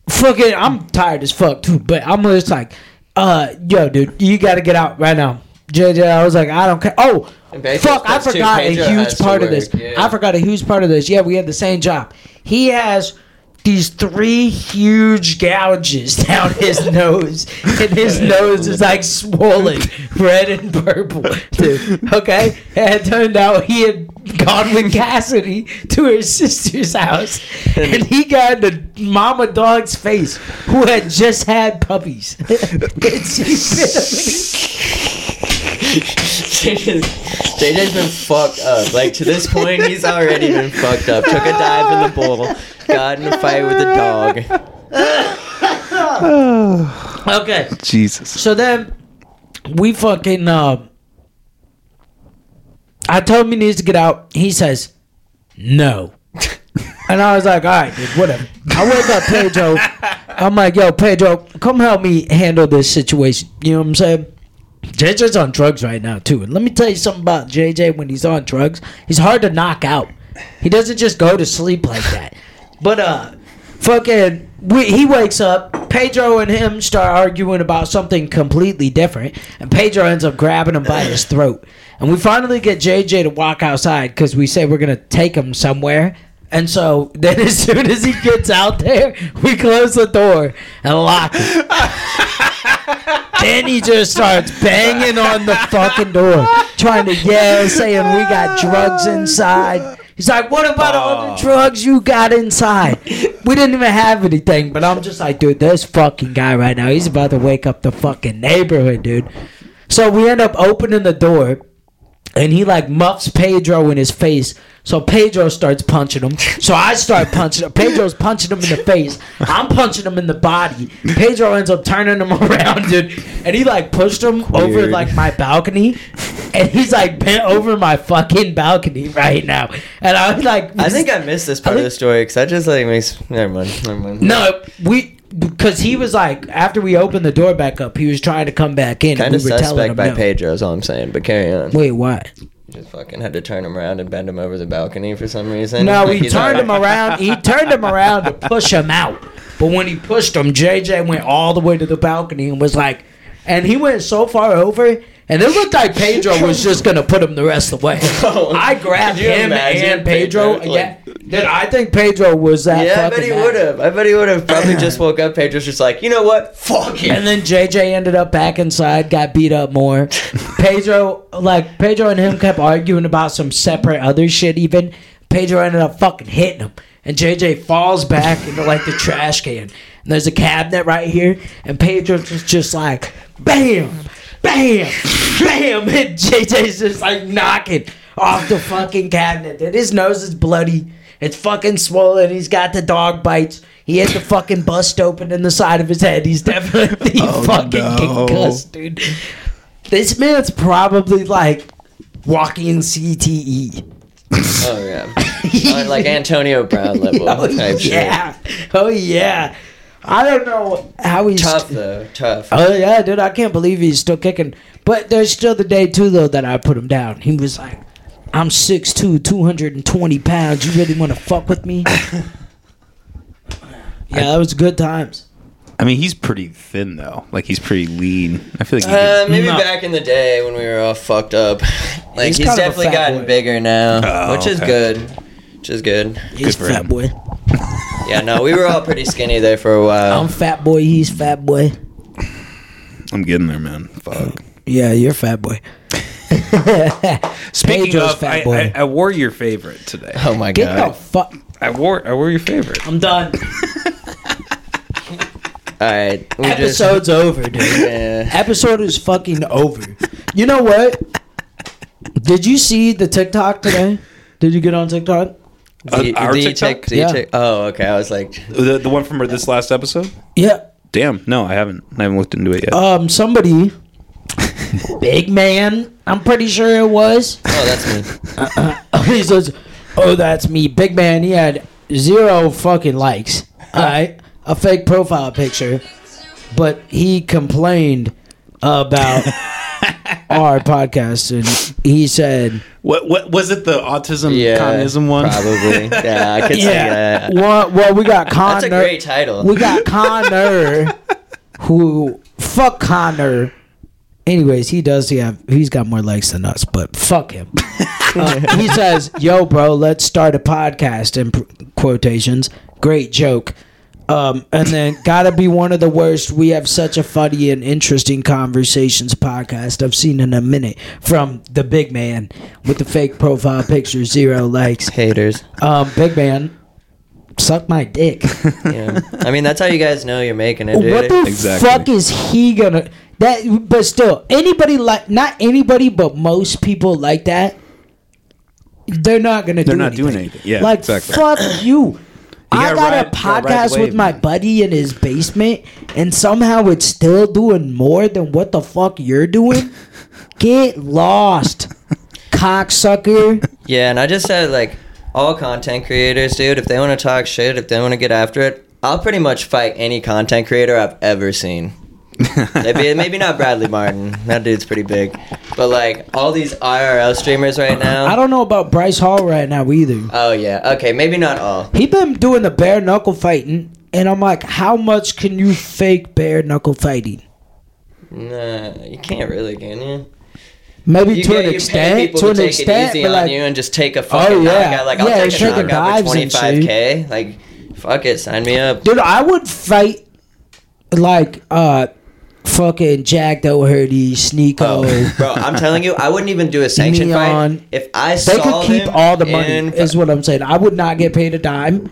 fucking, I'm tired as fuck too, but I'm just like, uh, yo, dude, you gotta get out right now. JJ, I was like, I don't care. Oh, And fuck, I forgot a huge part of this. yeah. I forgot a huge part of this. Yeah, we had the same job. He has these three huge gouges [LAUGHS] down his nose, and his [LAUGHS] nose is like swollen, red and purple. Dude, okay? And it turned out he had gone with [LAUGHS] Cassidy to her sister's house, and he got the mama dog's face, who had just had puppies. And she bit him. JJ's been fucked up. Like to this point, he's already been fucked up. Took a dive in the bowl, got in a fight with a dog. [SIGHS] Okay. Jesus. So then we fucking uh I told him he needs to get out. He says no. and I was like, all right, dude, whatever. I wake up Pedro. I'm like, yo, Pedro, come help me handle this situation. You know what I'm saying? JJ's on drugs right now too. And let me tell you something about JJ when he's on drugs. He's hard to knock out. He doesn't just go to sleep like that. But uh fucking we, he wakes up, Pedro and him start arguing about something completely different, and Pedro ends up grabbing him by his throat. And we finally get JJ to walk outside cuz we say we're to take him somewhere. And so [LAUGHS] then as soon as he gets out there, we close the door and lock it. [LAUGHS] Then he just starts banging on the fucking door, trying to yell, saying we got drugs inside. He's like, what about all the oh. drugs you got inside? We didn't even have anything, but I'm just like, dude, this fucking guy right now, he's about to wake up the fucking neighborhood, dude. So we end up opening the door, and he like muffs Pedro in his face. So Pedro starts punching him. So I start punching him. Pedro's punching him in the face. I'm punching him in the body. Pedro ends up turning him [LAUGHS] around, dude. And he like pushed him over like my balcony. And he's like bent over my fucking balcony right now. And I was like, I think I missed this part of the story because I just like makes. Never mind. Never mind. no, we because he was like after we opened the door back up, he was trying to come back in. Kind and of we were suspect him by no. Pedro is all I'm saying. But carry on. Wait, what? Just fucking had to turn him around and bend him over the balcony for some reason. No, [LAUGHS] he turned him [LAUGHS] around. He turned him around to push him out. But when he pushed him, JJ went all the way to the balcony and was like, and he went so far over, and it looked like Pedro was just gonna put him the rest of the way. [LAUGHS] Oh, I grabbed him and Pedro. Pedro, yeah, then I think Pedro was that. Yeah, I bet he would have. I bet he would have probably just [CLEARS THROAT] woke up. Pedro's just like, you know what? Fuck it. And then JJ ended up back inside, got beat up more. [LAUGHS] Pedro, like Pedro and him kept arguing about some separate other shit. Even Pedro ended up fucking hitting him, and JJ falls back into like the trash can. And there's a cabinet right here, and Pedro's just, just like bam, bam, bam, [LAUGHS] and JJ's just like knocking off the fucking cabinet. And his nose is bloody. It's fucking swollen. He's got the dog bites. He had the fucking bust open in the side of his head. He's definitely [LAUGHS] Oh, fucking no. concussed, dude. This man's probably like walking CTE. Oh yeah, like Antonio Brown [LAUGHS] level Oh type shit. yeah. Oh yeah. I don't know how he's Tough though, tough. Oh yeah, dude, I can't believe he's still kicking. But there's still the day too though that I put him down. He was like, I'm 6'2", 220 pounds. You really want to fuck with me? [COUGHS] yeah, that was good times. I mean, he's pretty thin though. Like he's pretty lean. I feel like he Uh, maybe No. back in the day when we were all fucked up. [LAUGHS] Like He's he's, kind of a definitely gotten boy. bigger now, Oh, which is good. Which is good. He's for fat him. boy. Yeah, no, we were all pretty skinny there for a while. I'm fat boy. He's fat boy. I'm getting there, man. Fuck. Yeah, you're fat boy. [LAUGHS] Speaking Pedro's of, fat I, boy. I, I wore your favorite today. oh my god. Get the god! fuck. I wore I wore your favorite. I'm done. [LAUGHS] All right, we Episode's over, dude. yeah. Episode is fucking over. You know what? Did you see the TikTok today? Did you get on TikTok? The, Uh, our the TikTok? tick- Yeah. tick- oh, okay. I was like, The the one from this last episode. Yeah. Damn, no, I haven't. I haven't looked into it yet. Um, somebody, [LAUGHS] big man. I'm pretty sure it was. oh, that's me. [COUGHS] he says, "Oh, that's me, big man." He had zero fucking likes. All right, a fake profile picture, but he complained about [LAUGHS] our podcast, and he said, what what was it? The autism Yeah, communism one. Probably. [LAUGHS] Yeah, I could see "Yeah, that. well, well, we got Connor. [LAUGHS] That's a great title. We got [LAUGHS] Connor, who fuck Connor. Anyways, he does. He have he's got more likes than us, but fuck him. Uh, he says, "Yo, bro, let's start a podcast." In pr- quotations, great joke. Um, and then gotta be one of the worst. We have such a funny and interesting conversations podcast I've seen in a minute from the big man with the fake profile picture, zero likes. Haters. Um, big man, suck my dick. [LAUGHS] Yeah. I mean, that's how you guys know you're making it, dude. What the Exactly. fuck is he gonna that? But still, anybody like not anybody, but most people like that. They're not gonna. They're do not anything. doing anything. Yeah, like exactly. fuck you. I gotta ride- a gotta podcast with my buddy in his basement, and somehow it's still doing more than what the fuck you're doing. [LAUGHS] Get lost, cocksucker. Yeah, and I just said like all content creators, dude. If they want to talk shit, if they want to get after it, I'll pretty much fight any content creator I've ever seen. [LAUGHS] maybe maybe not Bradley Martin. That dude's pretty big. But like all these IRL streamers right now. I don't know about Bryce Hall right now either. Oh yeah. Okay, maybe not all. He been doing the bare knuckle fighting, and I'm like, how much can you fake bare knuckle fighting? Nah, you can't really, can you? Maybe You to get- an extent, to an take extent, it easy but on like, you and just take a fucking Oh, yeah. knockout. Like I'll Yeah, take a knockout for 25k. Like, fuck it, sign me up. dude, I would fight like uh, fucking Jack Doherty, Sneako. Oh, bro, I'm telling you, I wouldn't even do a sanction Neon. fight if I They saw could keep all the money. in- Is what I'm saying. I would not get paid a dime.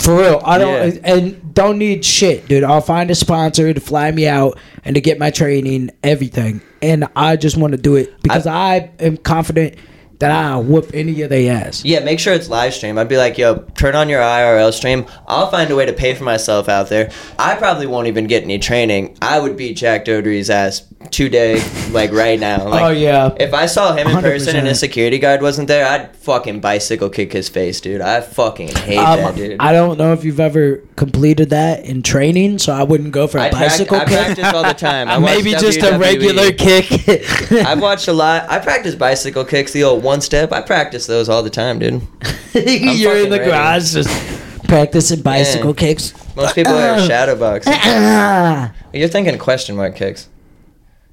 For real, I don't Yeah. and don't need shit, dude. I'll find a sponsor to fly me out and to get my training, everything. And I just want to do it because I, am confident that I'll whoop any of their ass. Yeah, make sure it's live stream. I'd be like, yo, turn on your IRL stream. I'll find a way to pay for myself out there. I probably won't even get any training. I would beat Jack Doherty's ass today, like right now. [LAUGHS] Like, oh yeah, If I saw him in person and 100%. his security guard wasn't there, I'd fucking bicycle kick his face, dude. I fucking hate Um, that, dude. I don't know if you've ever completed that in training, so I wouldn't go for a I, bicycle I kick. practice all the [LAUGHS] time. I Maybe just a regular kick. [LAUGHS] I've watched a lot. I practice bicycle kicks, the old one step. I practice those all the time, dude. [LAUGHS] You're in the ready. garage just practicing bicycle Yeah. kicks. Most people are [LAUGHS] shadow boxing. Ah. [LAUGHS] You're thinking question mark kicks.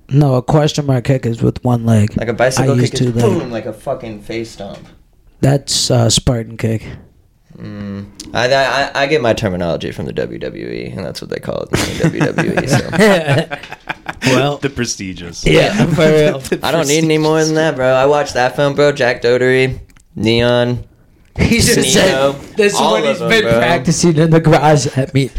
No, a question mark kick is with one leg. Like a bicycle I kick two is legs. boom, like a fucking face stomp. That's uh, Spartan kick. Mm. I, I I get my terminology from the WWE, and that's what they call it in the WWE. So. Well, [LAUGHS] the prestigious. yeah, for real. [LAUGHS] I don't need any more than that, bro. I watched that film, bro. Jack Doherty, Neon. [LAUGHS] He just Sneako, said this is all what of he's them, been bro. practicing in the garage at me.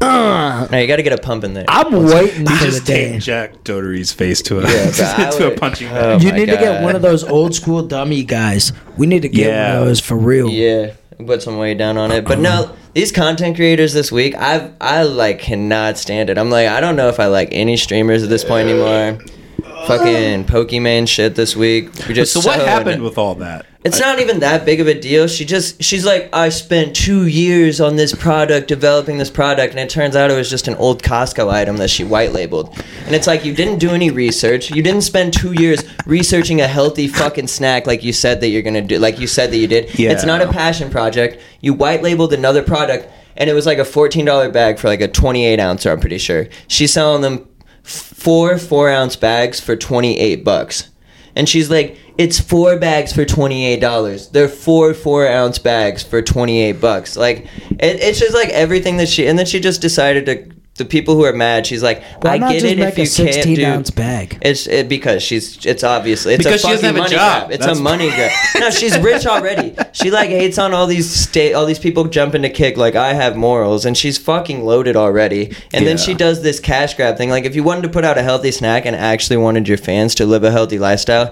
Uh, No, you got to get a pump in there. I'm waiting You for the just day. take Jack Doherty's face to a Yeah, but I to a would- punching oh, bag. You my need to get God. one of those old school dummy guys. We need to get Yeah. one of those for real. Yeah, put some weight down on it. But no, these content creators this week, I I like cannot stand it. I'm like, I don't know if I like any streamers at this point anymore. Uh, Fucking Pokimane shit this week. We just so what so- happened with all that? It's not even that big of a deal. She just she's like, I spent two years on this product, developing this product, and it turns out it was just an old Costco item that she white labeled. And it's like you didn't do any research. You didn't spend two years researching a healthy fucking snack like you said that you're gonna do, like you said that you did. Yeah. It's not a passion project. You white labeled another product, and it was like a fourteen dollar bag for like a twenty eight ouncer. I'm pretty sure she's selling them four four ounce bags for twenty eight bucks. And she's like, it's four bags for twenty eight dollars. They're four four ounce bags for twenty eight bucks. Like, it, it's just like everything that she. And then she just decided to. The people who are mad, she's like, Why I not get just it make if a you can't 16 do. ounce bag? It's it, because she's. It's obviously it's Because a she doesn't have a money job. grab. It's That's a money grab. No, [LAUGHS] she's rich already. She like hates on all these state, all these people jumping to kick like I have morals, and she's fucking loaded already. And then Yeah. she does this cash grab thing. Like if you wanted to put out a healthy snack and actually wanted your fans to live a healthy lifestyle.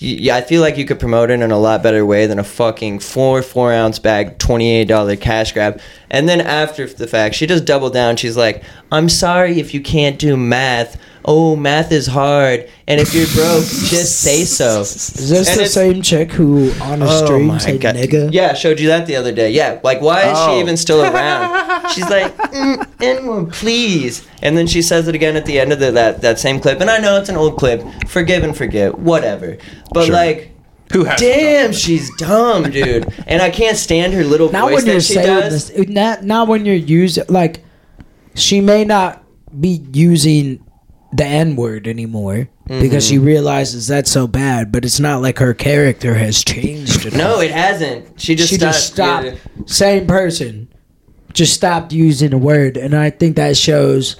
y- Yeah, I feel like you could promote it in a lot better way than a fucking four four ounce bag, twenty eight dollar cash grab. And then after the fact, she just doubled down. She's like, "I'm sorry if you can't do math. Oh, math is hard. And if you're broke, just say so." [LAUGHS] Is this And the same chick who on a Oh stream said God. nigga? Yeah, I showed you that the other day. Yeah, like why is Oh. she even still around? She's like, [LAUGHS] mm, N-word, please. And then she says it again at the end of the, that that same clip. And I know it's an old clip. Forgive and forget, whatever. But Sure. like, Who has? damn, she's dumb, dude. And I can't stand her little Not voice when you're that she saying does. this. Not not when you're using like. She may not be using the N word anymore because Mm-hmm. she realizes that's so bad. But it's not like her character has changed. at No, all. it hasn't. She just she stopped. just stopped. yeah. Same person, just stopped using a word, and I think that shows.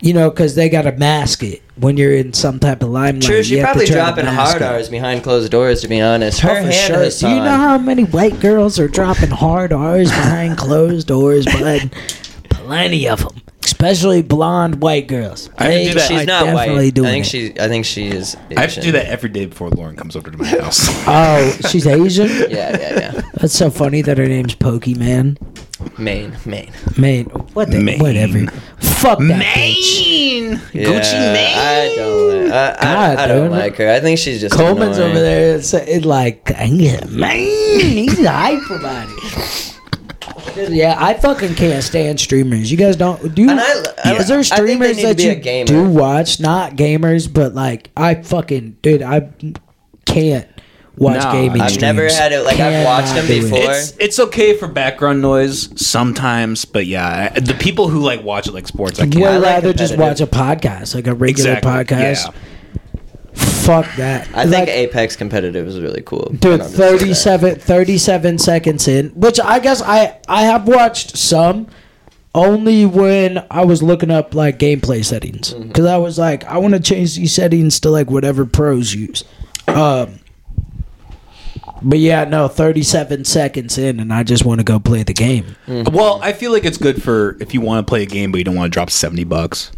You know, because they gotta mask it when you're in some type of limelight. True, she you have to probably dropping mask hard it. R's behind closed doors. To be honest, oh, her Oh, for hand sure. has Do you know how many white girls are dropping hard R's behind closed doors, bud? [LAUGHS] Plenty of them, especially blonde white girls. I think do that. She's are not white. definitely I think it. she. I think she is. I have to do that every day before Lauren comes over to my house. Oh, she's Asian. [LAUGHS] Yeah, yeah, yeah. That's so funny that her name's Pokimane. Maine, Maine. Man, what the, Maine. whatever. Fuck that bitch. Maine, Yeah, Gucci Mane. I don't. Like, I, I, God, I don't dude. like her. I think she's just. Coleman's annoying. over there. It's, it like, man, he's hype about it. Yeah, I fucking can't stand streamers. You guys don't do. You, I- I- is there I streamers that you do watch? Not gamers, but like I fucking dude, I can't watch No, gaming. I've never had it- like, I've watched them do it. before. It's it's okay for background noise sometimes, but yeah, I- the people who like watch it like sports, I Would can't. I like rather just watch a podcast, like a regular Exactly, podcast. yeah. Fuck that. I think Apex competitive is really cool. Dude, I don't just say that. 37, 37 seconds in, which I guess I I have watched some, only when I was looking up like gameplay settings Mm-hmm. because I was like I want to change these settings to like whatever pros use. Um, but yeah, no, thirty seven seconds in, and I just want to go play the game. Mm-hmm. Well, I feel like it's good for if you want to play a game but you don't want to drop seventy bucks.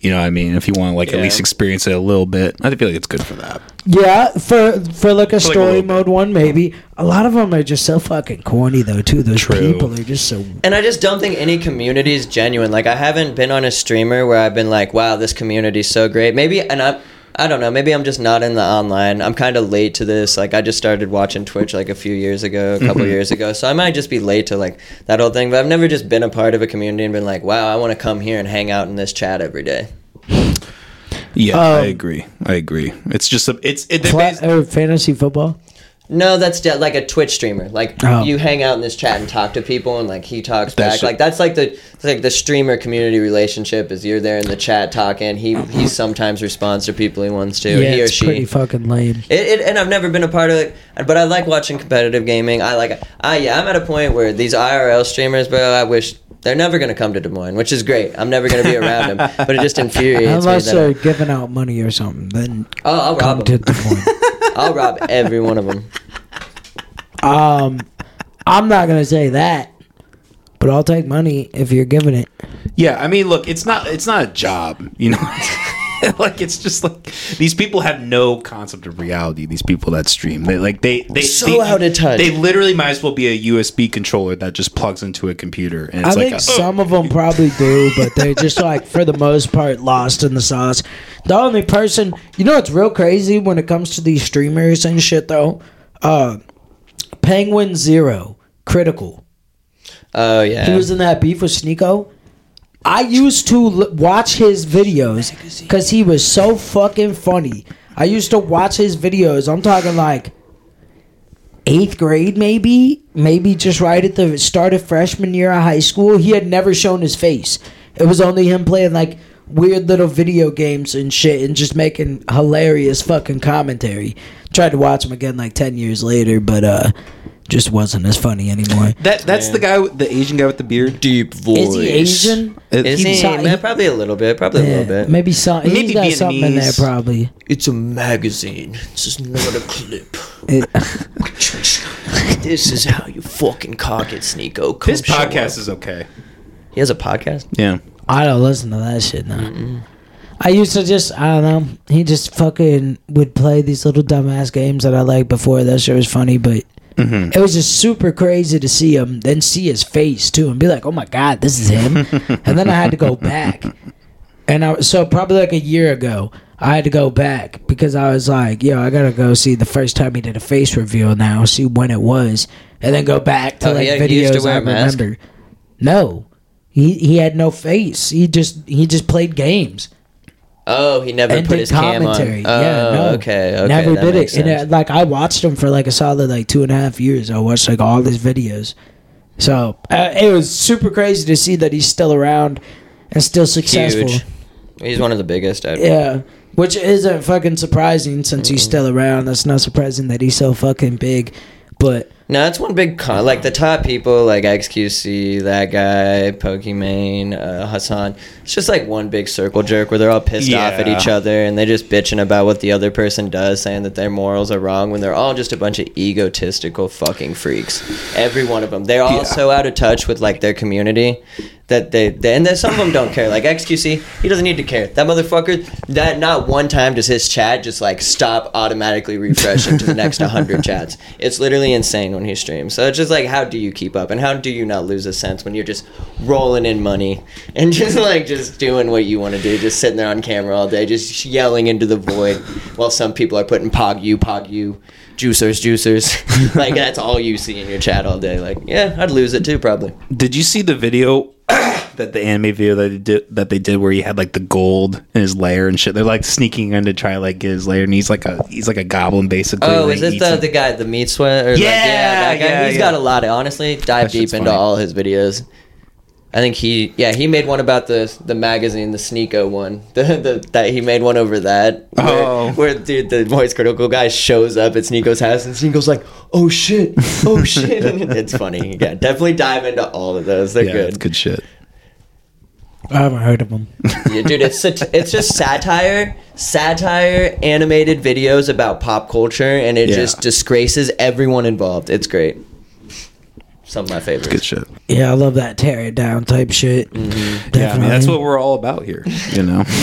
You know what I mean? If you want to like at Yeah. least experience it a little bit, I feel like it's good for that. Yeah, for for like a like a story little mode one, maybe. A lot of them are just so fucking corny though. Too, those True. people are just so. And I just don't think any community is genuine. Like I haven't been on a streamer where I've been like, "Wow, this community's so great." Maybe, and I, I don't know. Maybe I'm just not in the online. I'm kind of late to this. Like I just started watching Twitch like a few years ago, a couple years ago. So I might just be late to like that whole thing. But I've never just been a part of a community and been like, "Wow, I want to come here and hang out in this chat every day." Yeah, I Um, agree. I agree. It's just a, it's it, they're Fla- bas- or fantasy football. No, that's de- like a Twitch streamer. Like Oh. you hang out in this chat and talk to people, and like he talks That back. shit- Like that's like the like the streamer community relationship. Is you're there in the chat talking. He he mm-hmm. sometimes responds to people he wants to. Yeah, he or it's she. pretty fucking lame. It, it, and I've never been a part of it, but I like watching competitive gaming. I like, I yeah, I'm at a point where these IRL streamers, bro. I wish they're never gonna come to Des Moines, which is great. I'm never gonna be around them, but it just [LAUGHS] infuriates Unless me. they're That giving out money or something, then oh, I'll come rob to them. the point. [LAUGHS] I'll rob every one of them. um, I'm not gonna say that, but I'll take money if you're giving it. yeah. I mean, look, it's not it's not a job, you know. [LAUGHS] [LAUGHS] like it's just like these people have no concept of reality. These people that stream, they like they they So they, out of touch. They literally might as well be a USB controller that just plugs into a computer, and I it's like think a, some of them probably do, but they're just like for the most part lost in the sauce. The only person, you know, it's real crazy when it comes to these streamers and shit though. Uh, Penguin Zero, critical. Oh yeah. He was in that beef with Sneako. I used to l- watch his videos because he was so fucking funny. I used to watch his videos. I'm talking like eighth grade, maybe, maybe just right at the start of freshman year of high school. He had never shown his face. It was only him playing like weird little video games and shit, and just making hilarious fucking commentary. Tried to watch him again like ten years later, but uh, just wasn't as funny anymore. that that's the guy, with, the Asian guy with the beard. deep voice. Is he Asian? Uh, is he? He- Man, probably a little bit. Probably a little bit. Maybe some. Maybe Maybe got something in there, Vietnamese. probably. It's a magazine. This is not a clip. It- [LAUGHS] this is how you fucking cock it, Sneako. Come His show podcast up. is okay. He has a podcast. Yeah. I don't listen to that shit now. I used to just, I don't know. He just fucking would play these little dumbass games that I liked before. That shit was funny, but it was just super crazy to see him, then see his face too, and be like, "Oh my god, this is him." [LAUGHS] and then I had to go back, and I so probably like a year ago, I had to go back because I was like, "Yo, I gotta go see the first time he did a face reveal now, see when it was, and then go back to Oh, like to videos I remember." No, he he had no face. He just he just played games Oh, he never and put his cam on. commentary. Oh, yeah, no, okay, okay. never did it. And sense. uh, like I watched him for like a solid like two and a half years. I watched like all his videos. So uh, it was super crazy to see that he's still around and still successful. Huge. He's one of the biggest. I'd Yeah, which isn't fucking surprising since he's still around. That's not surprising that he's so fucking big. But No, it's one big con. Like the top people, like XQC, that guy, Pokimane, uh, Hassan. It's just like one big circle jerk where they're all pissed off at each other and they're just bitching about what the other person does, saying that their morals are wrong when they're all just a bunch of egotistical fucking freaks. Every one of them. They're all Yeah. so out of touch with like their community that they, they and then some of them don't care. Like XQC, he doesn't need to care. That motherfucker, that not one time does his chat just like stop automatically refreshing to the next 100 chats. It's literally insane when he streams. So it's just like, how do you keep up, and how do you not lose a sense when you're just rolling in money [LAUGHS] and just like just doing what you want to do, just sitting there on camera all day, just yelling into the void, while some people are putting pog you, pog you, juicers, juicers. [LAUGHS] like that's all you see in your chat all day. Like, yeah, I'd lose it too, probably. Did you see the video that the anime video that they did that they did where he had like the gold in his lair and shit? They're like sneaking in to try like get his lair, and he's like a he's like a goblin basically. Oh, is it the, him. the guy, the meat sweat? Or like, Yeah, that guy. yeah, He's yeah. got a lot of, honestly, dive deep into funny. all his videos. I think he, yeah, he made one about the the magazine, the Sneako one. [LAUGHS] The, the that he made one over that. Where, Oh. where dude, the voice critical guy shows up at Sneako's house, and Sneako's like, "Oh shit, oh shit!" [LAUGHS] it's funny. Yeah, definitely dive into all of those. They're yeah, good. it's good shit. I haven't heard of them. Yeah, dude, it's sat- it's just satire, satire, animated videos about pop culture, and it Yeah. just disgraces everyone involved. It's great. Some of my favorites. Good shit. Yeah, I love that tear it down type shit. Mm-hmm. Yeah, I mean that's what we're all about here. You know. [LAUGHS]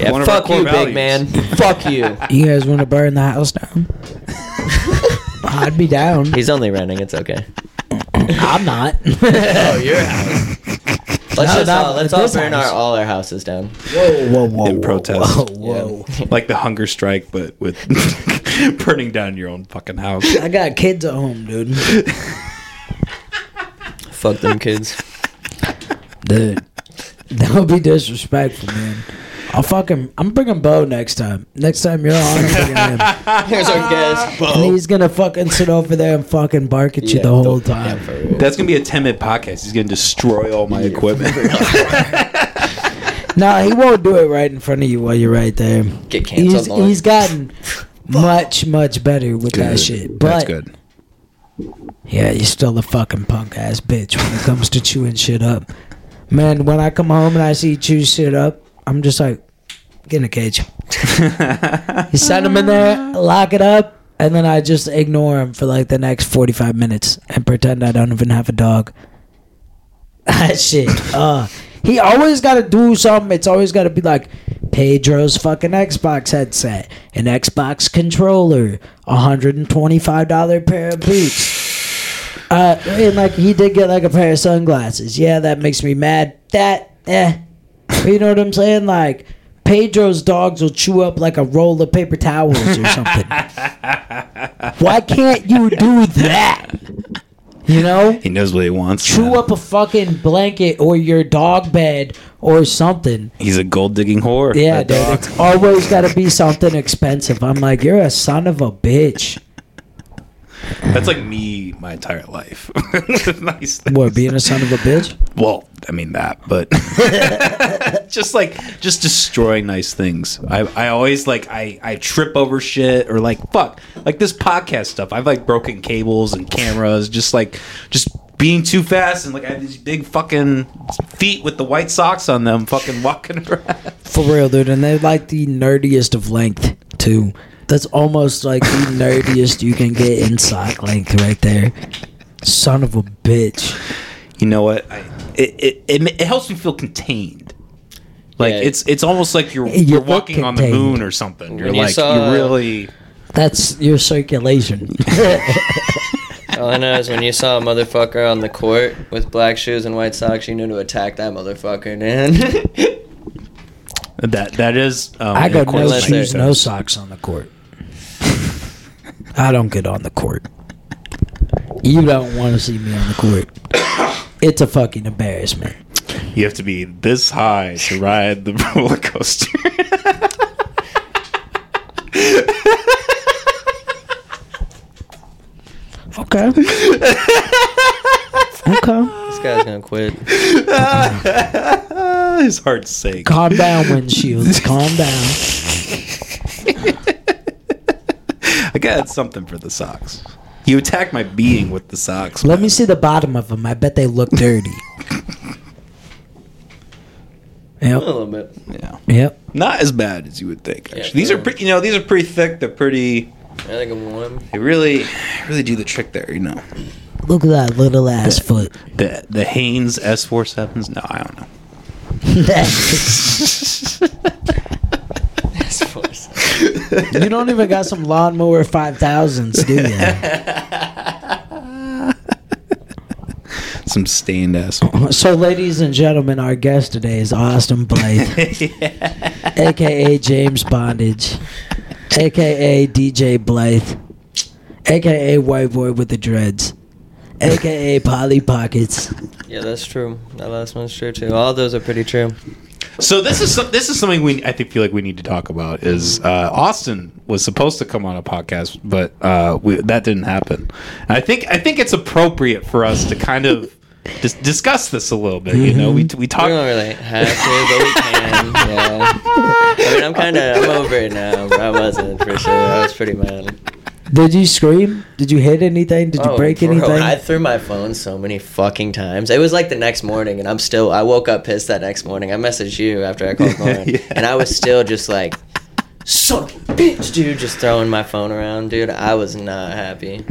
Yeah, One of our fuck you, core big values. man. fuck you. You guys want to burn the house down? [LAUGHS] I'd be down. He's only renting. It's okay. I'm not. [LAUGHS] Oh, your house. Let's just not all, let's all this burn our all our houses down. whoa, whoa, whoa, In whoa, protest. Whoa, [LAUGHS] whoa. like the hunger strike, but with [LAUGHS] burning down your own fucking house. I got kids at home, dude. Fuck them kids. Dude, don't be disrespectful, man. I'll fucking. I'm bringing Bo next time. Next time you're on, I'm bringing him. [LAUGHS] Here's our guest. And he's gonna fucking sit over there and fucking bark at you the whole time. Yeah. That's gonna be a ten minute podcast. He's gonna destroy all my equipment. [LAUGHS] Nah, he won't do it right in front of you while you're right there. Get canceled. He's he's gotten [LAUGHS] much much better with that shit. But That's good. yeah, you're still a fucking punk ass bitch when it comes to chewing shit up. Man, when I come home and I see you chew shit up, I'm just like, get in a cage. [LAUGHS] you send him in there, lock it up, and then I just ignore him for like the next 45 minutes and pretend I don't even have a dog. [LAUGHS] That shit. Uh, he always got to do something. It's always got to be like Pedro's fucking Xbox headset, an Xbox controller, a hundred and twenty-five dollar pair of boots. Uh, and like he did get like a pair of sunglasses. Yeah, that makes me mad. That, eh. You know what I'm saying? Like Pedro's dogs will chew up like a roll of paper towels or [LAUGHS] something. Why can't you do that? You know? He knows what he wants. chew man. up a fucking blanket or your dog bed or something. He's a gold digging whore. Yeah, dude. dog. It's always got to be something expensive. I'm like, you're a son of a bitch. That's like me my entire life. [LAUGHS] nice. things. What, being a son of a bitch? Well, I mean that, but [LAUGHS] just like just destroying nice things. I I always like I I trip over shit or like fuck like this podcast stuff. I've like broken cables and cameras, just like just being too fast and like I have these big fucking feet with the white socks on them, fucking walking [LAUGHS] around. For real, dude. And they're like the nerdiest of length, too. That's almost like the [LAUGHS] nerdiest you can get in sock length right there. Son of a bitch. You know what? I, it, it it it helps me feel contained. Like Yeah. it's it's almost like you're You you're look walking on the moon or something. You're When you like saw- you really That's your circulation. [LAUGHS] All I know is when you saw a motherfucker on the court with black shoes and white socks, you knew to attack that motherfucker, man. [LAUGHS] that that is. Um, I got no shoes, no socks on the court. I don't get on the court. You don't want to see me on the court. It's a fucking embarrassment. You have to be this high to ride the [LAUGHS] roller coaster. Okay. okay. this guy's gonna quit. [LAUGHS] His heart's sake. Calm down, windshields. [LAUGHS] Calm down. I got something for the socks. You attack my being with the socks. Let me see the bottom of them. I bet they look dirty. [LAUGHS] A little bit. Yeah, Yep. not as bad as you would think. Actually, Yeah, these are pretty. You know, these are pretty thick. They're pretty. I think I'm one. They really, really do the trick there. You know, Look at that little ass foot. the the Hanes S four sevens. No, I don't know. [LAUGHS] [LAUGHS] you don't even got some lawnmower 5000s, do you? [LAUGHS] some stained ass. So, ladies and gentlemen, our guest today is Austin Blythe, [LAUGHS] aka James Bondage, aka DJ Blythe, aka White Boy with the Dreads, aka Polly Pockets. Yeah, that's true. That last one's true too. All those are pretty true. So this is some, this is something we I think feel like we need to talk about is uh, Austin was supposed to come on a podcast, but uh, we, that didn't happen. And I think I think it's appropriate for us to kind of dis- discuss this a little bit. You know, we we We talk. don't really have to, but we can. Yeah. I mean, I'm kind of I'm over it now. I wasn't for sure. I was pretty mad. Did you scream? Did you hit anything? Did you Oh, break bro, anything? I threw my phone so many fucking times. It was like the next morning, and I'm still. I woke up pissed that next morning. I messaged you after I [LAUGHS] called Lauren, Yeah. and I was still just like, "Son of a bitch, dude!" Just throwing my phone around, dude. I was not happy.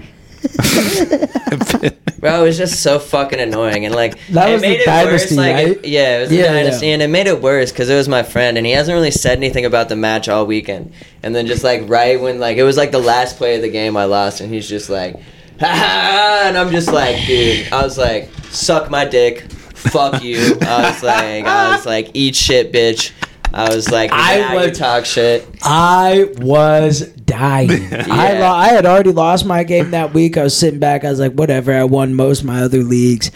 [LAUGHS] Bro, it was just so fucking annoying, and like That it was the made it dynasty, worse. Like, right? it- yeah, it was Yeah, the yeah. dynasty, and it made it worse because it was my friend, and he hasn't really said anything about the match all weekend. And then just like right when like it was like the last play of the game, I lost, and he's just like, ha ha, and I'm just like, dude, I was like, suck my dick, fuck you. I was like, I was like, eat shit, bitch. I was like, I would- talk shit. I was dying. [LAUGHS] I lo- I had already lost my game that week. I was sitting back. I was like, whatever. I won most of my other leagues.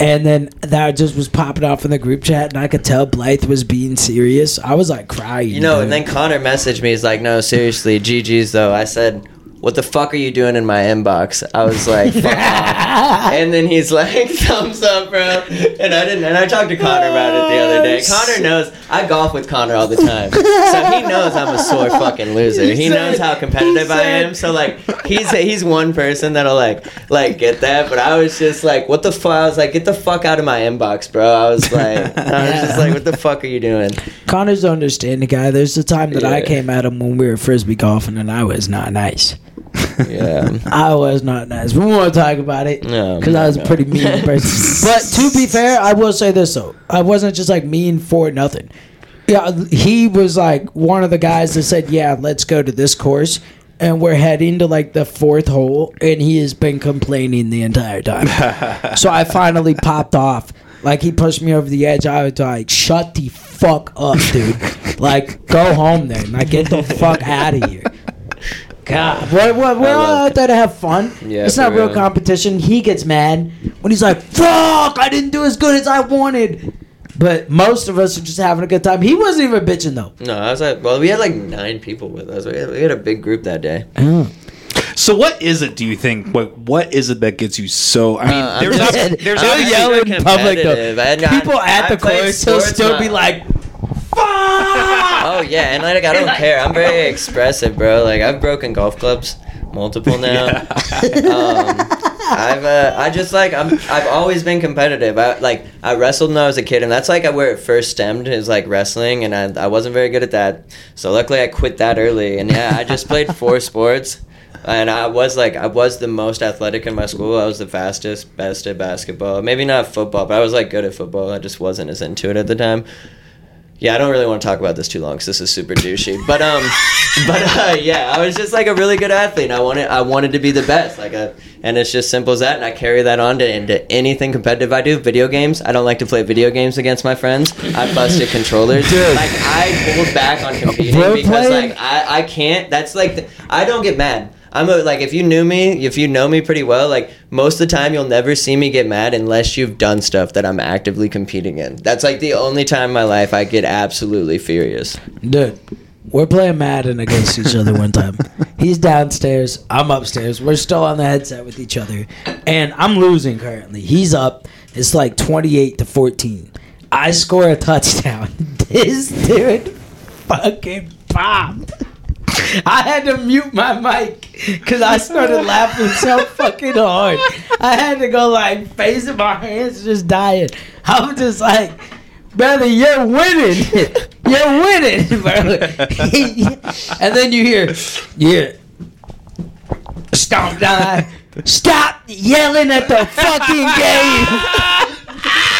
And then that just was popping off in the group chat, and I could tell Blythe was being serious. I was like crying. You know, dude. and then Connor messaged me. He's like, "No, seriously, GG's though." I said, "What the fuck are you doing in my inbox?" I was like, "Fuck off." [LAUGHS] And then he's like, [LAUGHS] "Thumbs up, bro." And I didn't. And I talked to Connor about it the other day. Oh, Connor knows I golf with Connor all the time, so he knows I'm a sore fucking [LAUGHS] loser. He, He knows how competitive I said- am. So like, he's he's one person that'll like like get that. But I was just like, "What the fuck?" I was like, "Get the fuck out of my inbox, bro." I was like, I was just like, "What the fuck are you doing?" Connor's an understanding guy. There's a time that I came at him when we were frisbee golfing, and I was not nice. Yeah. I was not nice. We won't talk about it No, because I was no. a pretty mean [LAUGHS] person. but to be fair, I will say this though: I wasn't just like mean for nothing. Yeah, he was like one of the guys that said, "Yeah, let's go to this course." And we're heading to like the fourth hole, and he has been complaining the entire time. [LAUGHS] so I finally popped off. Like he pushed me over the edge. I was like, "Shut the fuck up, dude! like, go home then. Like, get the fuck out of here." God, we're, we're, we're I all out there to have fun. Yeah, it's not real real. competition. He gets mad when he's like, "Fuck! I didn't do as good as I wanted." But most of us are just having a good time. He wasn't even bitching though. No, I was like, well, we had like nine people with us. We had, we had a big group that day. So what is it? Do you think? What what is it that gets you so? I mean, Uh, there's I'm not, there's He'll yell in public though. competitive. I- I- People at I the played course, he'll still my- be like, Oh yeah, and like I don't care. I'm very expressive, bro. Like I've broken golf clubs multiple [LAUGHS] now. um, I've uh, I just like I'm I've always been competitive. I like I wrestled when I was a kid, and that's like where it first stemmed is like wrestling, and I I wasn't very good at that. So luckily I quit that early, and yeah, I just played four [LAUGHS] sports. And I was like, I was the most athletic in my school. I was the fastest, best at basketball. Maybe not football, but I was like good at football. I just wasn't as into it at the time. Yeah, I don't really want to talk about this too long because this is super douchey. But um, [LAUGHS] but uh, yeah, I was just like a really good athlete. And I wanted I wanted to be the best. Like a, and it's just simple as that. And I carry that on to into anything competitive I do. Video games. I don't like to play video games against my friends. I busted controllers. Dude. Like I hold back on competing We're because playing- like I I can't. That's like the, I don't get mad. I'm a, like if you knew me, if you know me pretty well, like most of the time you'll never see me get mad unless you've done stuff that I'm actively competing in. That's like the only time in my life I get absolutely furious. Dude, we're playing Madden against each other one time. [LAUGHS] He's downstairs, I'm upstairs. We're still on the headset with each other. And I'm losing currently. He's up. It's like 28 to 14. I score a touchdown. [LAUGHS] This dude fucking bombed. I had to mute my mic because I started laughing so fucking hard. I had to go like facing my hands, just dying. I'm just like, brother, you're winning. You're winning, [LAUGHS] brother. and then you hear, yeah, stomp down. Stop yelling at the fucking game. [LAUGHS]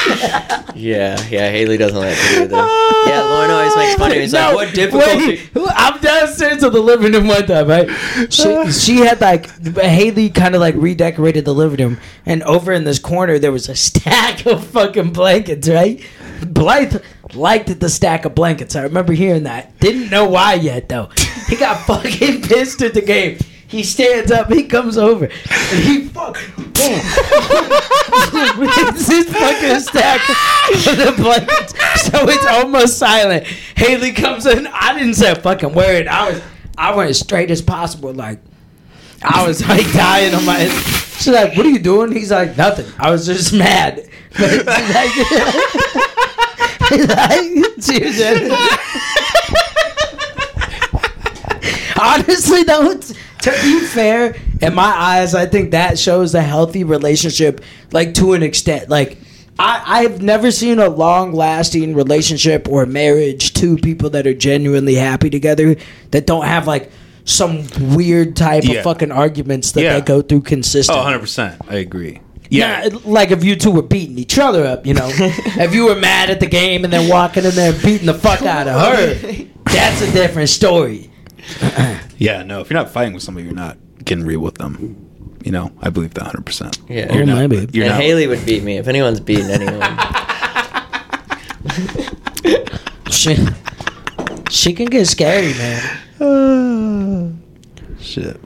[LAUGHS] Yeah, yeah, Haley doesn't like it either. Yeah, Lauren always makes fun of me. He's like, what difficulty? Wait, I'm downstairs in the living room one time, right? She, [LAUGHS] she had like Haley kind of like redecorated the living room, and over in this corner there was a stack of fucking blankets, right? Blythe liked the stack of blankets. I remember hearing that. Didn't know why yet though. He got [LAUGHS] fucking pissed at the game. He stands up, he comes over, and he fuck boom. It's his fucking stack of the blankets. So it's almost silent. Haley comes in. I didn't say a fucking word. I was I went as straight as possible, like I was like dying on my She's like, What are you doing? He's like, Nothing. I was just mad. [LAUGHS] Like, [LAUGHS] like, [LAUGHS] she was Honestly, though, to be fair, in my eyes, I think that shows a healthy relationship, like to an extent. Like, I, I've never seen a long lasting relationship or marriage, two people that are genuinely happy together that don't have like some weird type Yeah. of fucking arguments that Yeah. they go through Oh, consistently. 100%. I agree. Yeah, Yeah. like if you two were beating each other up, you know, [LAUGHS] if you were mad at the game and then walking in there and beating the fuck out of her, [LAUGHS] that's a different story. [LAUGHS] Yeah, no, if you're not fighting with somebody, you're not getting real with them. You know, I believe that 100%. Yeah. You're not, maybe. You're and not. Haley would beat me if anyone's beating anyone. [LAUGHS] She, she can get scary, man. [SIGHS] Shit.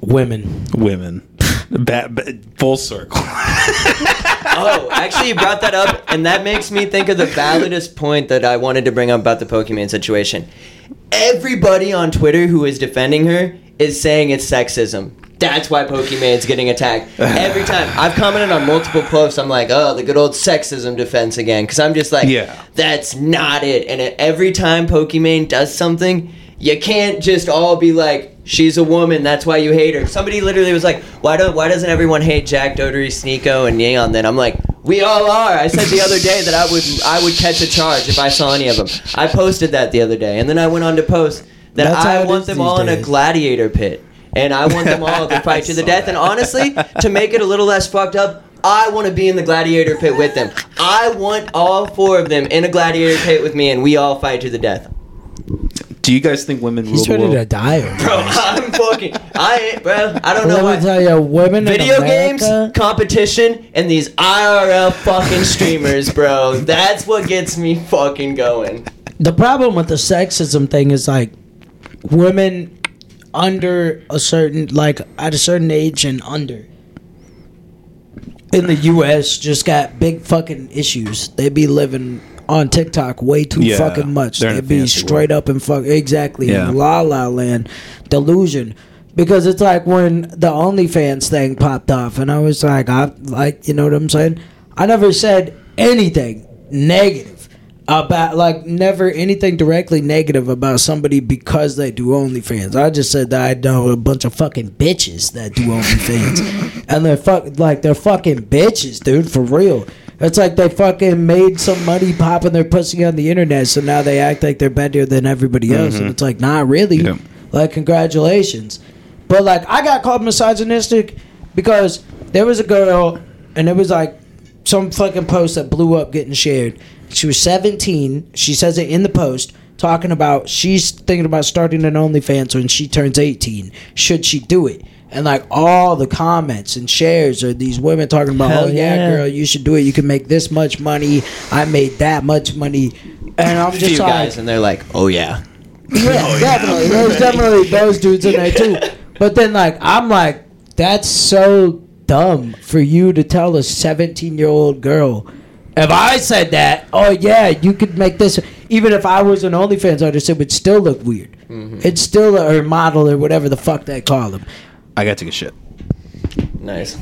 Women. Women. ba- ba- full circle. [LAUGHS] oh, actually, you brought that up, and that makes me think of the validest point that I wanted to bring up about the Pokimane situation. Everybody on Twitter who is defending her is saying it's sexism. That's why Pokimane's getting attacked [LAUGHS] every time. I've commented on multiple posts. I'm like, oh, the good old sexism defense again, because I'm just like, Yeah. that's not it. And every time Pokimane does something, you can't just all be like, she's a woman, that's why you hate her. Somebody literally was like, why don't why doesn't everyone hate Jack Doherty, Sneako, and Neon? Then I'm like, we all are. I said the other day that I would I would catch a charge if I saw any of them. I posted that the other day, and then I went on to post that That's I want them all in a gladiator pit. And I want them all to [LAUGHS] fight to the death. And honestly, to make it a little less fucked up, I want to be in the gladiator pit with them. I want all four of them in a gladiator pit with me, and we all fight to the death. Do you guys think women rule He's the ready world? to die. over [LAUGHS] Bro, this. I'm fucking. I bro. I don't know Let why. me tell you, women Video in games, America, competition, and these IRL fucking streamers, bro. That's what gets me fucking going. the problem with the sexism thing is like women under a certain like at a certain age and under in the US just got big fucking issues. They be living on TikTok way too Yeah, fucking much. they're in They be straight up and fuck exactly Yeah. in la la land delusion. Because it's like when the OnlyFans thing popped off, and I was like, I like, you know what I'm saying? I never said anything negative about, like, never anything directly negative about somebody because they do OnlyFans. I just said that I know a bunch of fucking bitches that do OnlyFans, [LAUGHS] and they're fuck like they're fucking bitches, dude, for real. It's like they fucking made some money popping their pussy on the internet, so now they act like they're better than everybody else, and mm-hmm. it's like, not really. Yeah. Like, congratulations. But like, I got called misogynistic because there was a girl, and it was like some fucking post that blew up getting shared. She was 17. She says it in the post, talking about she's thinking about starting an OnlyFans when she turns 18. Should she do it? And like all the comments and shares are these women talking about, Hell oh yeah, yeah. girl, you should do it. You can make this much money. I made that much money, and I'm just few like, guys, and they're like, oh yeah. [LAUGHS] yeah, definitely. There's definitely those dudes in there too. But then, like, I'm like, that's so dumb for you to tell a 17 year old girl. If I said that, oh yeah, you could make this. Even if I was an OnlyFans artist, it would still look weird. Mm-hmm. It's still a or model or whatever the fuck they call them. I gotta take a shit. Nice.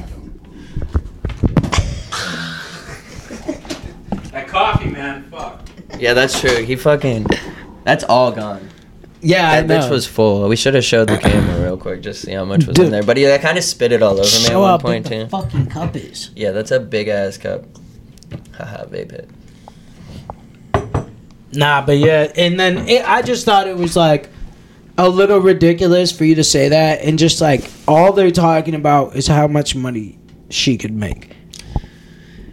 That coffee, man. Fuck. Yeah, that's true. He fucking. That's all gone. Yeah, That bitch was full. We should have showed the camera real quick, just see how much was Dude. in there. But yeah, I kind of spit it all over me at Show one up point what the too. fucking cup is. Yeah, that's a big ass cup. Haha, vape it. Nah, but yeah, and then it, I just thought it was like a little ridiculous for you to say that, and just like all they're talking about is how much money she could make.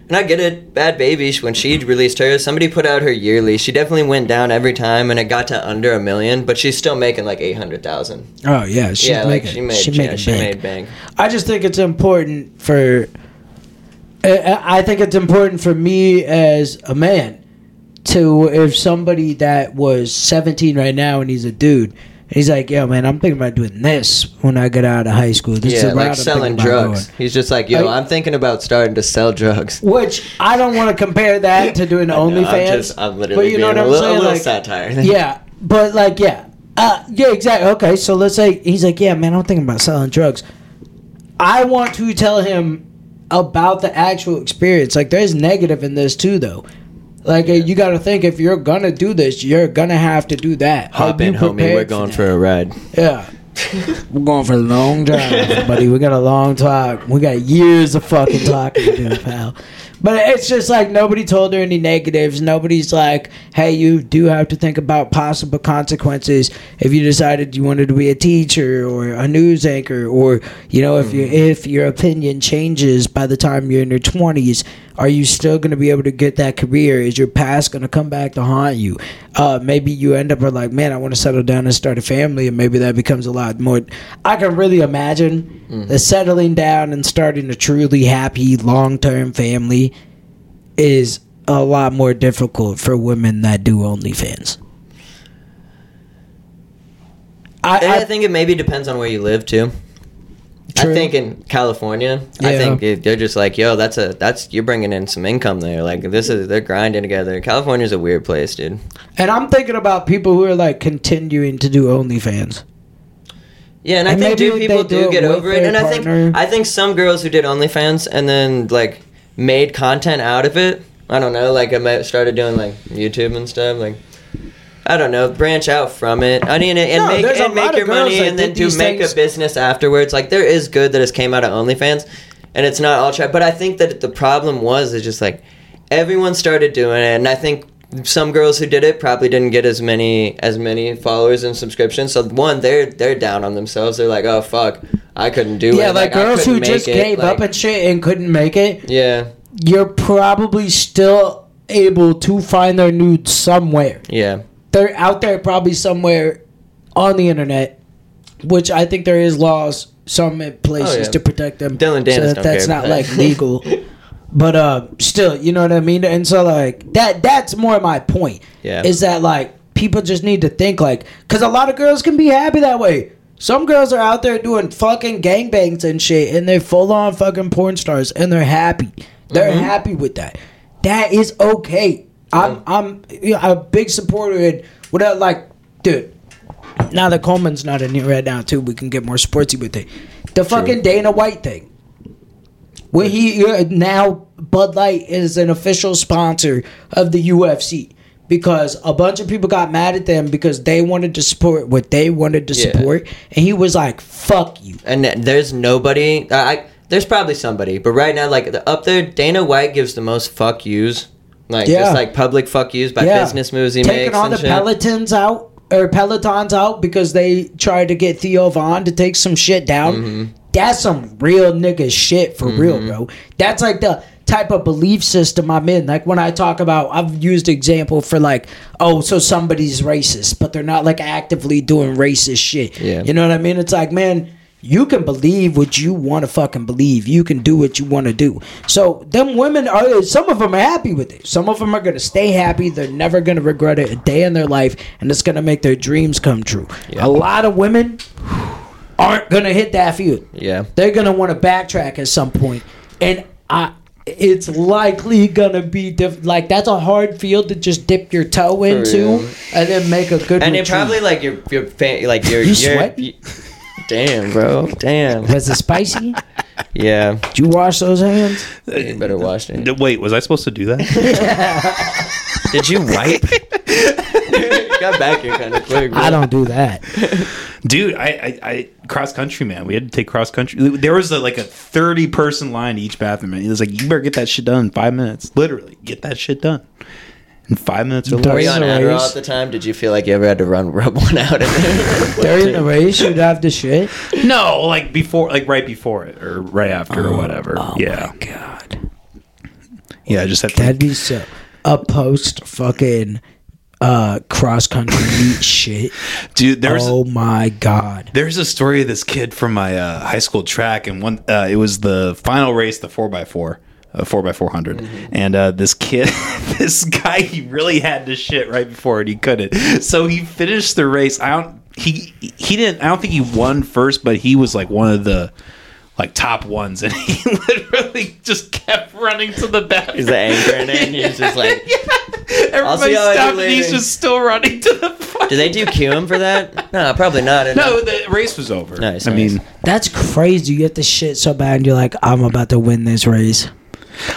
And I get it. Bad Baby, when she released hers, somebody put out her yearly. She definitely went down every time, and it got to under a million. But she's still making like eight hundred thousand. Oh yeah, she's Yeah, like making, she made. she yeah, making she bank. made bank. I just think it's important for. I I think it's important for me as a man to if somebody that was 17 right now and he's a dude. And He's like, yo, man, I'm thinking about doing this when I get out of high school. This is Yeah, route like I'm selling drugs. going." He's just like, yo, I- I'm thinking about starting to sell drugs. Which I don't want to compare that to doing [LAUGHS] OnlyFans. I'm just, I'm literally but you know what I'm a little, saying? a little Like, satire. [LAUGHS] yeah, but like, yeah, uh, yeah, exactly. Okay, so let's say he's like, yeah, man, I'm thinking about selling drugs. I want to tell him about the actual experience. Like, there's negative in this too, though. Like, uh, you got to think if you're gonna do this, you're gonna have to do that. Hop Are in, homie. We're going that? for a ride. Yeah. [LAUGHS] We're going for a long drive, [LAUGHS] buddy. We got a long talk. We got years of fucking talking to do, pal. But it's just like nobody told her any negatives. Nobody's like, hey, you do have to think about possible consequences if you decided you wanted to be a teacher or a news anchor, or you know, if you if your opinion changes by the time you're in your twenties, are you still going to be able to get that career? Is your past going to come back to haunt you? Uh, maybe you end up like, man, I want to settle down and start a family, and maybe that becomes a lot more. I can really imagine the settling down and starting a truly happy long term family is a lot more difficult for women that do OnlyFans. I, I I think it maybe depends on where you live too. True. I think in California, I think it, they're just like, yo, that's a that's you're bringing in some income there. Like this is they're grinding together. California's a weird place, dude. and I'm thinking about people who are like continuing to do OnlyFans. Yeah, and I And think people do do get over it. And I think I think some girls who did OnlyFans and then like made content out of it. I don't know, like I might started doing like YouTube and stuff, like. I don't know. Branch out from it. I mean, and No, make and make your money, and then do make things- a business afterwards. Like there is good that has came out of OnlyFans, and it's not all trap. But I think that the problem was is just like everyone started doing it, and I think some girls who did it probably didn't get as many as many followers and subscriptions. So one, they're they're down on themselves. They're like, oh fuck, I couldn't do it. Yeah, like, I girls who just it. gave up and shit and couldn't make it. yeah, You're probably still able to find their nudes somewhere. yeah, they're out there probably somewhere on the internet, which I think there is laws some places Oh, yeah. to protect them. Dylan Dennis so that that's care not like legal. [LAUGHS] but uh, still, you know what I mean. And so like that that's more my point. Yeah. is that like people just need to think like because a lot of girls can be happy that way. Some girls are out there doing fucking gangbangs and shit, and they're full on fucking porn stars, and they're happy. They're Mm-hmm. happy with that. That is okay. I'm I'm you know, a big supporter and without like, dude. Now that Coleman's not in here right now, too, we can get more sportsy with it. The fucking Dana White thing. When he uh, now Bud Light is an official sponsor of the UFC because a bunch of people got mad at them because they wanted to support what they wanted to Yeah. support, and he was like, "Fuck you." and there's nobody. I, I there's probably somebody, but right now, like the, up there, Dana White gives the most fuck yous, like Yeah. just like public fuck yous by Yeah. business moves he taking makes all and the shit. pelotons out or pelotons out because they tried to get Theo Von to take some shit down. Mm-hmm. That's some real nigga shit for real, bro. That's like the type of belief system I'm in. Like when I talk about, I've used example for like, oh, so somebody's racist, but they're not like actively doing racist shit. Yeah. You know what I mean? It's like, man. You can believe what you want to fucking believe. You can do what you want to do. So them women are some of them are happy with it. Some of them are gonna stay happy. They're never gonna regret it a day in their life, and it's gonna make their dreams come true. A lot of women aren't gonna hit that field. Yeah. They're gonna want to backtrack at some point, and I. It's likely gonna be diff- like that's a hard field to just dip your toe into and then make a good. And it probably like your your fa- like your You your- sweat? y- Damn, bro. Damn. was it spicy? Yeah. Did you wash those hands? You better wash it. D- Wait, was I supposed to do that? [LAUGHS] Did you wipe? [LAUGHS] Got back here kind of quick. Bro. I don't do that. Dude, I, I, I cross country, man. We had to take cross country. There was a, like a thirty person line to each bathroom, and he was like, "You better get that shit done in five minutes. Literally, get that shit done in five minutes or less. Were you on Adderall at the time? Did you feel like you ever had to run [LAUGHS] rub one out? [LAUGHS] During the race, you'd have to shit. No, like before, like right before it, or right after, oh, or whatever. Oh yeah. my god. Yeah, I just have to. That'd be so. A post fucking uh cross country [LAUGHS] shit dude there's oh my god there's a story of this kid from my uh, high school track and one uh, it was the final race the 4x4 a four by four hundred, mm-hmm. and uh, this kid, [LAUGHS] this guy, he really had to shit right before it. He couldn't, so he finished the race. I don't. He he didn't. I don't think he won first, but he was like one of the like top ones, [LAUGHS] and he [LAUGHS] literally just kept running to the back. He's the anchor in it, and he's just like, Everybody stopped, and he's just still running to the. Do they DQ him for that? No, probably not. No, the race was over. Nice, I nice. mean, That's crazy. You get the shit so bad, and you're like, I'm about to win this race.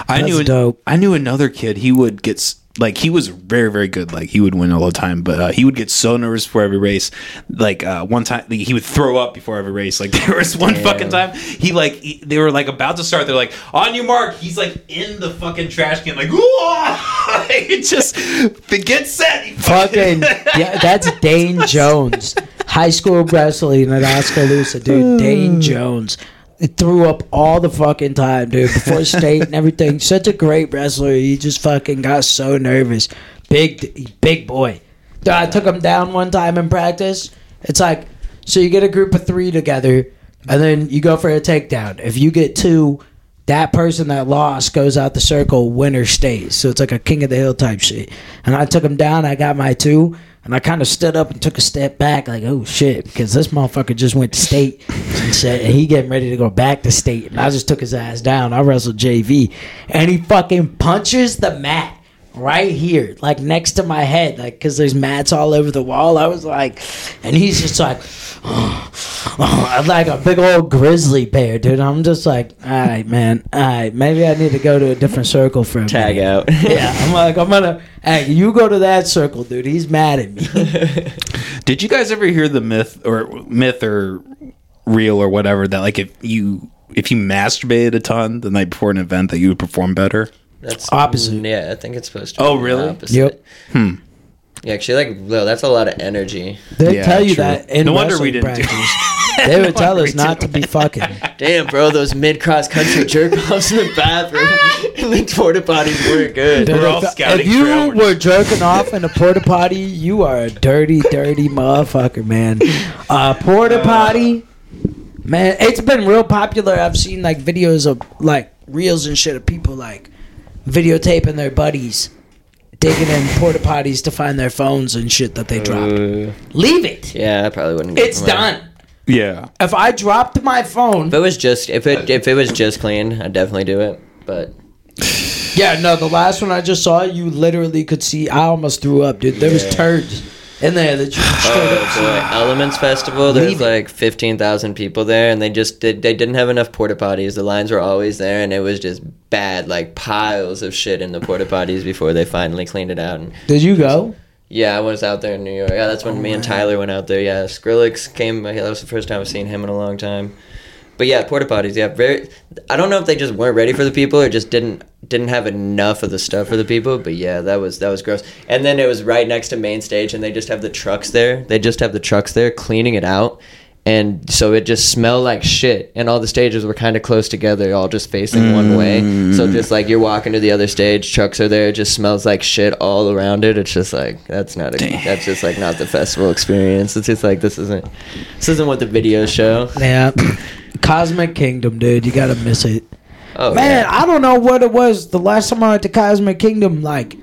I That's knew dope. I knew another kid. He would get s- like he was very very good. Like he would win all the time, but uh, he would get so nervous before every race. Like uh, one time, like, he would throw up before every race. Like [LAUGHS] there was one Damn. fucking time he like he- they were like about to start. They're like on your mark. He's like in the fucking trash can. Like [LAUGHS] "Whoa!" it just get set. Fucking yeah, [LAUGHS] that's Dane Jones. High school wrestling at Oskaloosa, dude. Dane [SIGHS] Jones. It threw up all the fucking time, dude. Before state and everything. Such a great wrestler. He just fucking got so nervous. Big, big boy. I took him down one time in practice. It's like, so you get a group of three together, and then you go for a takedown. If you get two, that person that lost goes out the circle, winner stays. So it's like a king of the hill type shit. And I took him down, I got my two, and I kind of stood up and took a step back, like, oh shit, because this motherfucker just went to state and said, and he getting ready to go back to state. And I just took his ass down. I wrestled JV, and he fucking punches the mat right here, like next to my head, like because there's mats all over the wall. I was like, and he's just like, [SIGHS] I'm like a big old grizzly bear, dude. I'm just like, all right, man, all right, maybe I need to go to a different circle for a Tag minute." out. Yeah, I'm like, I'm gonna, hey, you go to that circle, dude. He's mad at me. [LAUGHS] Did you guys ever hear the myth or myth or real or whatever that like if you if you masturbated a ton the night before an event that you would perform better? That's Opposite. Yeah, I think it's supposed to. Oh, be really? opposite. Yep. Hmm. Yeah, actually, like, well, that's a lot of energy. They Yeah, tell you true. that in No wonder we didn't do practice. [LAUGHS] they would tell us not to be fucking. [LAUGHS] Damn, bro, those mid cross country jerk offs in the bathroom [LAUGHS] and the porta potties weren't good. We're all if, scouting if you trail, we're were jerking off in a porta potty, you are a dirty, dirty motherfucker, man. A porta potty, man. It's been real popular. I've seen like videos of like reels and shit of people like videotaping their buddies digging in porta potties to find their phones and shit that they dropped. Uh, Leave it. yeah, I probably wouldn't. get It's done. Yeah. If I dropped my phone, If it was just if it if it was just clean, I'd definitely do it. But Yeah, no, the last one I just saw, you literally could see. I almost threw up, dude. There was turds in there that you [SIGHS] oh boy, Elements Festival. There's Leave it. like fifteen thousand people there, and they just did, they didn't have enough porta potties. The lines were always there, and it was just bad, like piles of shit in the porta potties before they finally cleaned it out. And Did you go? yeah, I was out there in New York. Yeah, that's when Oh, me and Tyler went out there. Yeah, Skrillex came. That was the first time I've seen him in a long time. But yeah, porta potties. Yeah, very. I don't know if they just weren't ready for the people or just didn't didn't have enough of the stuff for the people. But yeah, that was that was gross. And then it was right next to main stage, and they just have the trucks there. They just have the trucks there cleaning it out. And so it just smelled like shit, and all the stages were kind of close together, all just facing one way. So mm. just like you're walking to the other stage, trucks are there, it just smells like shit all around it. It's just like that's not a, that's just like not the festival experience. It's just like this isn't this isn't what the videos show. Yeah. [LAUGHS] Cosmic Kingdom, dude. You gotta miss it. Oh Man, yeah. I don't know what it was. The last time I went to Cosmic Kingdom, like,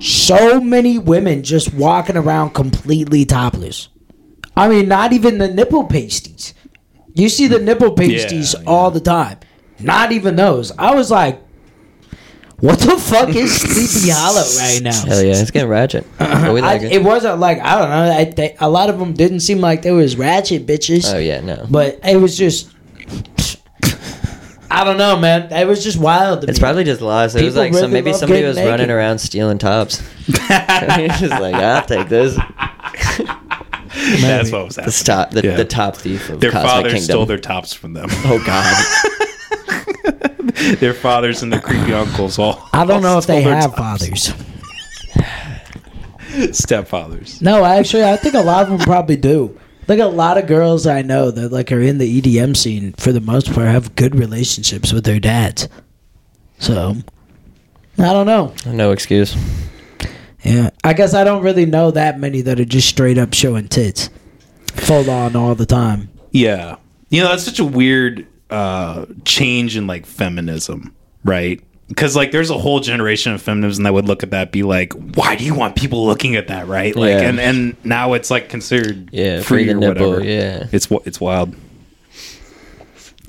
so many women just walking around completely topless. I mean, not even the nipple pasties. You see the nipple pasties Yeah, yeah. all the time. Not even those. I was like, what the fuck is [LAUGHS] Sleepy Hollow right now? Hell yeah, it's getting ratchet. [CLEARS THROAT] But we I, it. it wasn't like I don't know. I, they, a lot of them didn't seem like they was ratchet bitches, Oh yeah, no. but it was just. I don't know, man. It was just wild. To It's me. probably just lost. It was People like some, maybe somebody was naked. running around stealing tops. [LAUGHS] [LAUGHS] It's just like I'll take this. [LAUGHS] That's what was The happening. top, the, Yeah. the top thief of Their Cosmic fathers Kingdom. stole their tops from them. oh god. their fathers and their creepy uncles all. I don't all know if they have tops. fathers. Stepfathers. No, actually, I think a lot of them probably do. Like a lot of girls I know that like are in the EDM scene for the most part have good relationships with their dads. So I don't know. No excuse. Yeah, I guess I don't really know that many that are just straight up showing tits, full on all the time. Yeah. You know, that's such a weird uh, change in like feminism, right? Because like there's a whole generation of feminism that would look at that be like, why do you want people looking at that, right? Like, Yeah. and and now it's like considered Yeah, free free or nipple, whatever. yeah. it's wi- it's wild.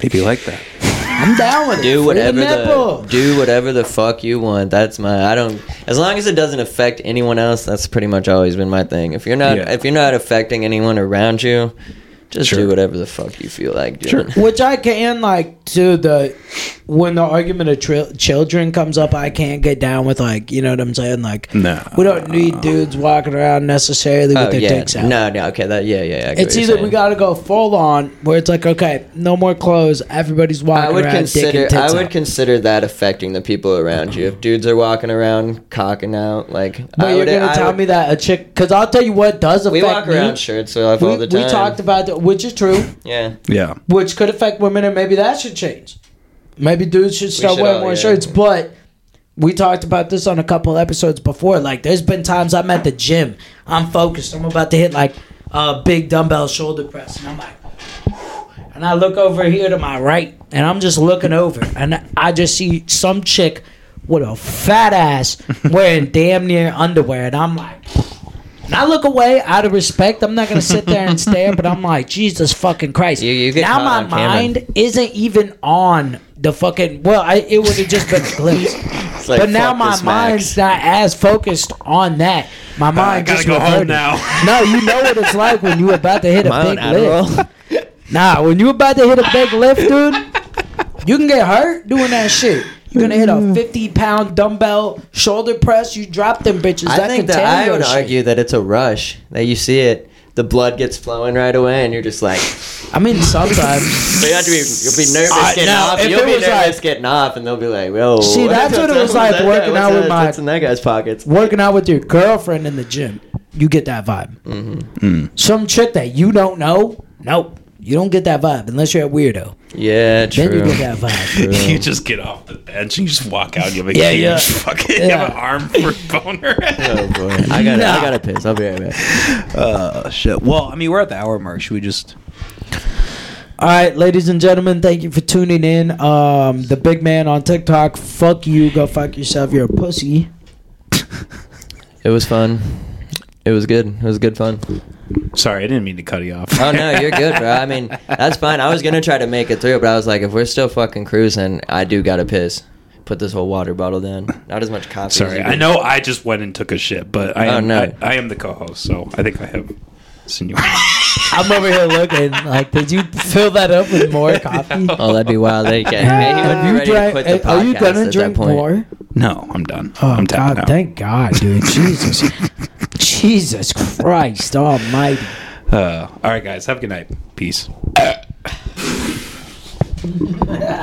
Maybe like that. I'm down with. Do Free whatever nipple. the do whatever the fuck you want. That's my I don't as long as it doesn't affect anyone else. That's pretty much always been my thing. If you're not Yeah. if you're not affecting anyone around you, just Sure. do whatever the fuck you feel like doing. Which I can like to the when the argument of tri- children comes up, I can't get down with like you know what I'm saying. Like No. we don't need dudes walking around necessarily with Oh their yeah, dicks out. no, no, okay, that yeah, yeah. I It's what you're either we got to go full on where it's like okay, no more clothes, everybody's walking I would around dick consider and tits I would out. consider that affecting the people around you. If dudes are walking around cocking out, like But I you're would, gonna I tell would- me that a chick? Because I'll tell you what does affect we walk me. around shirts off we, all the time. we talked about that, which is true, yeah. Yeah. which could affect women, and maybe that should change. Maybe dudes should start should wearing all- more yeah. shirts, but. We talked about this on a couple episodes before. Like, there's been times I'm at the gym, I'm focused, I'm about to hit like a big dumbbell shoulder press, and I'm like, and I look over here to my right, and I'm just looking over, and I just see some chick with a fat ass wearing [LAUGHS] damn near underwear, and I'm like, and I look away out of respect. I'm not gonna sit there and stare, but I'm like, Jesus fucking Christ! You- you get now my on camera. mind isn't even on the fucking. Well, I, it would have just been a glimpse. [LAUGHS] Like, but now my this, Max. mind's not as focused on that. My uh, mind gotta just go home reverted. now. [LAUGHS] No, you know what it's like when you're about to hit a Am I big lift. Adderall? Nah, when you're about to hit a big lift, dude, you can get hurt doing that shit. You're gonna hit a 50 pound dumbbell shoulder press. You drop them bitches. I that think that I would shit. argue that it's a rush. That you see it, the blood gets flowing right away, and you're just like, I mean, sometimes. [LAUGHS] so you have to be, you'll be nervous I- getting now, off. if You'll it be was nervous like- getting off, and they'll be like, "Whoa." See, that's what it was like working guy? out with my- What's in that guy's pockets? working out with your girlfriend in the gym, you get that vibe. Mm-hmm. Some chick that you don't know, nope, you don't get that vibe unless you're a weirdo. Yeah, true. Then you get that vibe. [LAUGHS] You just get off the bench and you just walk out. You have a Yeah, huge yeah. fucking you Yeah. have an arm for boner. [LAUGHS] Oh boy, I gotta, Nah. I gotta piss. I'll be right back. [LAUGHS] uh, shit. Well, I mean, we're at the hour mark. Should we just? All right, ladies and gentlemen, thank you for tuning in. Um, the big man on TikTok, fuck you, go fuck yourself. You're a pussy. It was fun. It was good. It was good fun. Sorry, I didn't mean to cut you off. Oh no, you're good, bro. I [LAUGHS] mean, that's fine. I was gonna try to make it through, but I was like, if we're still fucking cruising, I do gotta piss. Put this whole water bottle down. Not as much coffee. as Sorry, you I know I just went and took a shit, but I Oh, am no. I, I am the co-host, so I think I have seniority. [LAUGHS] I'm over here looking like, did you fill that up with more coffee? [LAUGHS] Oh, that'd be wild. They can. Man, he would Have be you ready drank- quit are you podcast gonna drink that point. more? no, I'm done. Oh I'm tapping God! out. Thank God, dude. Jesus, Jesus Christ Almighty. Uh, all right, guys. Have a good night. Peace.